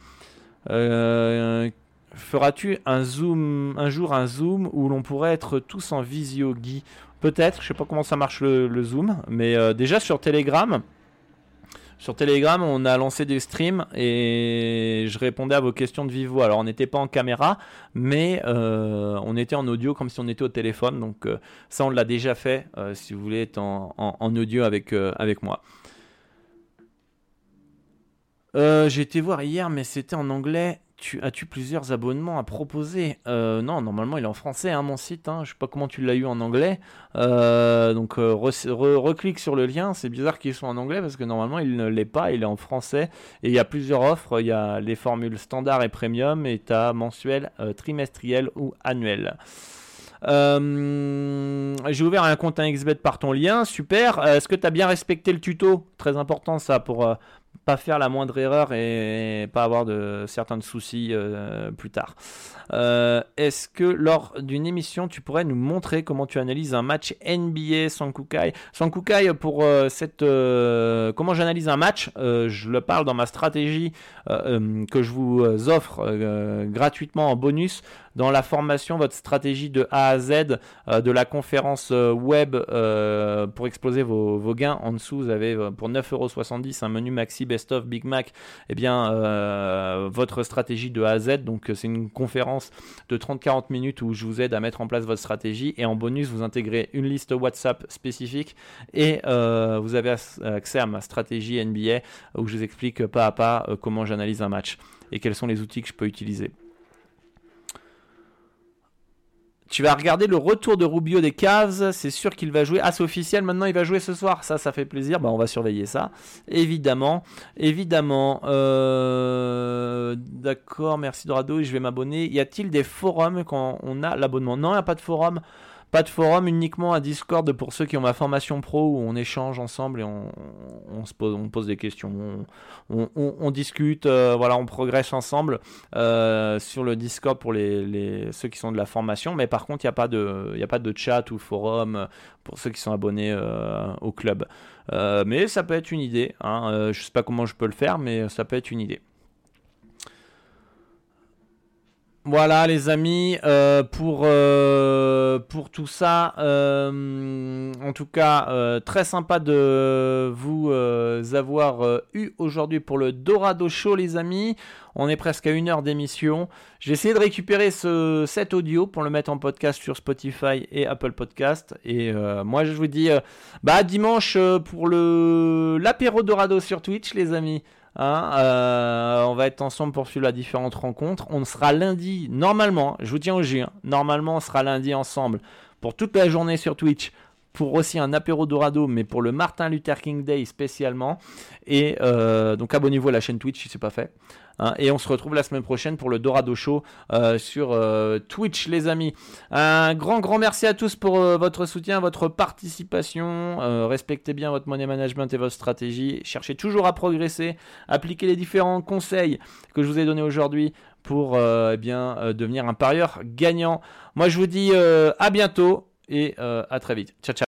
Feras-tu un zoom un jour un zoom où l'on pourrait être tous en visio, Guy? Peut-être. Je sais pas comment ça marche le, le zoom, mais déjà sur Telegram. Sur Telegram, on a lancé des streams et je répondais à vos questions de vive voix. Alors, on n'était pas en caméra, mais euh, on était en audio comme si on était au téléphone. Donc, euh, ça, on l'a déjà fait euh, si vous voulez être en, audio avec, avec moi. J'ai été voir hier, mais c'était en anglais tu, as-tu plusieurs abonnements à proposer? Euh, Non, normalement il est en français, hein, mon site. Hein. Je sais pas comment tu l'as eu en anglais. Euh, donc euh, reclique sur le lien. C'est bizarre qu'il soit en anglais parce que normalement il ne l'est pas. Il est en français. Et il y a plusieurs offres. Il y a les formules standard et premium. Et tu as mensuel, trimestriel ou annuel. j'ai ouvert un compte à XBet par ton lien, super. Est-ce que tu as bien respecté le tuto? Très important ça pour pas faire la moindre erreur et pas avoir de certains soucis euh, plus tard. Euh, est-ce que lors d'une émission, tu pourrais nous montrer comment tu analyses un match NBA sans Kukai Sans Kukai, pour euh, cette comment j'analyse un match, je le parle dans ma stratégie que je vous offre gratuitement en bonus dans la formation, votre stratégie de A à Z de la conférence web pour exploser vos, gains. En dessous, vous avez pour 9,70€ un menu maxi best of Big Mac. Eh bien, votre stratégie de A à Z. Donc, c'est une conférence de 30-40 minutes où je vous aide à mettre en place votre stratégie. Et en bonus, vous intégrez une liste WhatsApp spécifique et euh, vous avez accès à ma stratégie NBA où je vous explique pas à pas euh, comment j'analyse un match et quels sont les outils que je peux utiliser. Tu vas regarder le retour de Rubio des Cavs. C'est sûr qu'il va jouer. Ah, c'est officiel. Maintenant, il va jouer ce soir. Ça, ça fait plaisir. Bah, on va surveiller ça. Évidemment. Évidemment. Euh, d'accord. Merci Dorado. Je vais m'abonner. Y a-t-il des forums quand on a l'abonnement? Non, il n'y a pas de forum. Pas de forum, uniquement un Discord pour ceux qui ont ma formation pro où on échange ensemble et on, se pose, on pose des questions, on, discute, euh, voilà, on progresse ensemble euh, sur le Discord pour les, ceux qui sont de la formation. Mais par contre, il n'y a, pas de, a pas de chat ou forum pour ceux qui sont abonnés euh, au club. mais ça peut être une idée. Hein. je ne sais pas comment je peux le faire, mais ça peut être une idée. Voilà les amis, euh, pour, euh, pour tout ça, euh, en tout cas, très sympa de vous avoir eu aujourd'hui pour le Dorado Show les amis. On est presque à une heure d'émission. J'ai essayé de récupérer ce, cet audio pour le mettre en podcast sur Spotify et Apple Podcast. Et moi je vous dis, bah dimanche pour l'apéro Dorado sur Twitch les amis. Hein, euh, on va être ensemble pour suivre la différentes rencontres. On sera lundi, normalement, je vous tiens au jus, hein. normalement on sera lundi ensemble pour toute la journée sur Twitch pour aussi un apéro dorado, mais pour le Martin Luther King Day spécialement. Et euh, donc abonnez-vous à la chaîne Twitch si c'est pas fait. Hein, et on se retrouve la semaine prochaine pour le Dorado Show euh, sur euh, Twitch, les amis. Un grand, grand merci à tous pour votre soutien, votre participation. respectez bien votre money management et votre stratégie. Cherchez toujours à progresser. Appliquez les différents conseils que je vous ai donnés aujourd'hui pour eh bien devenir un parieur gagnant. Moi, je vous dis à bientôt et à très vite. Ciao, ciao.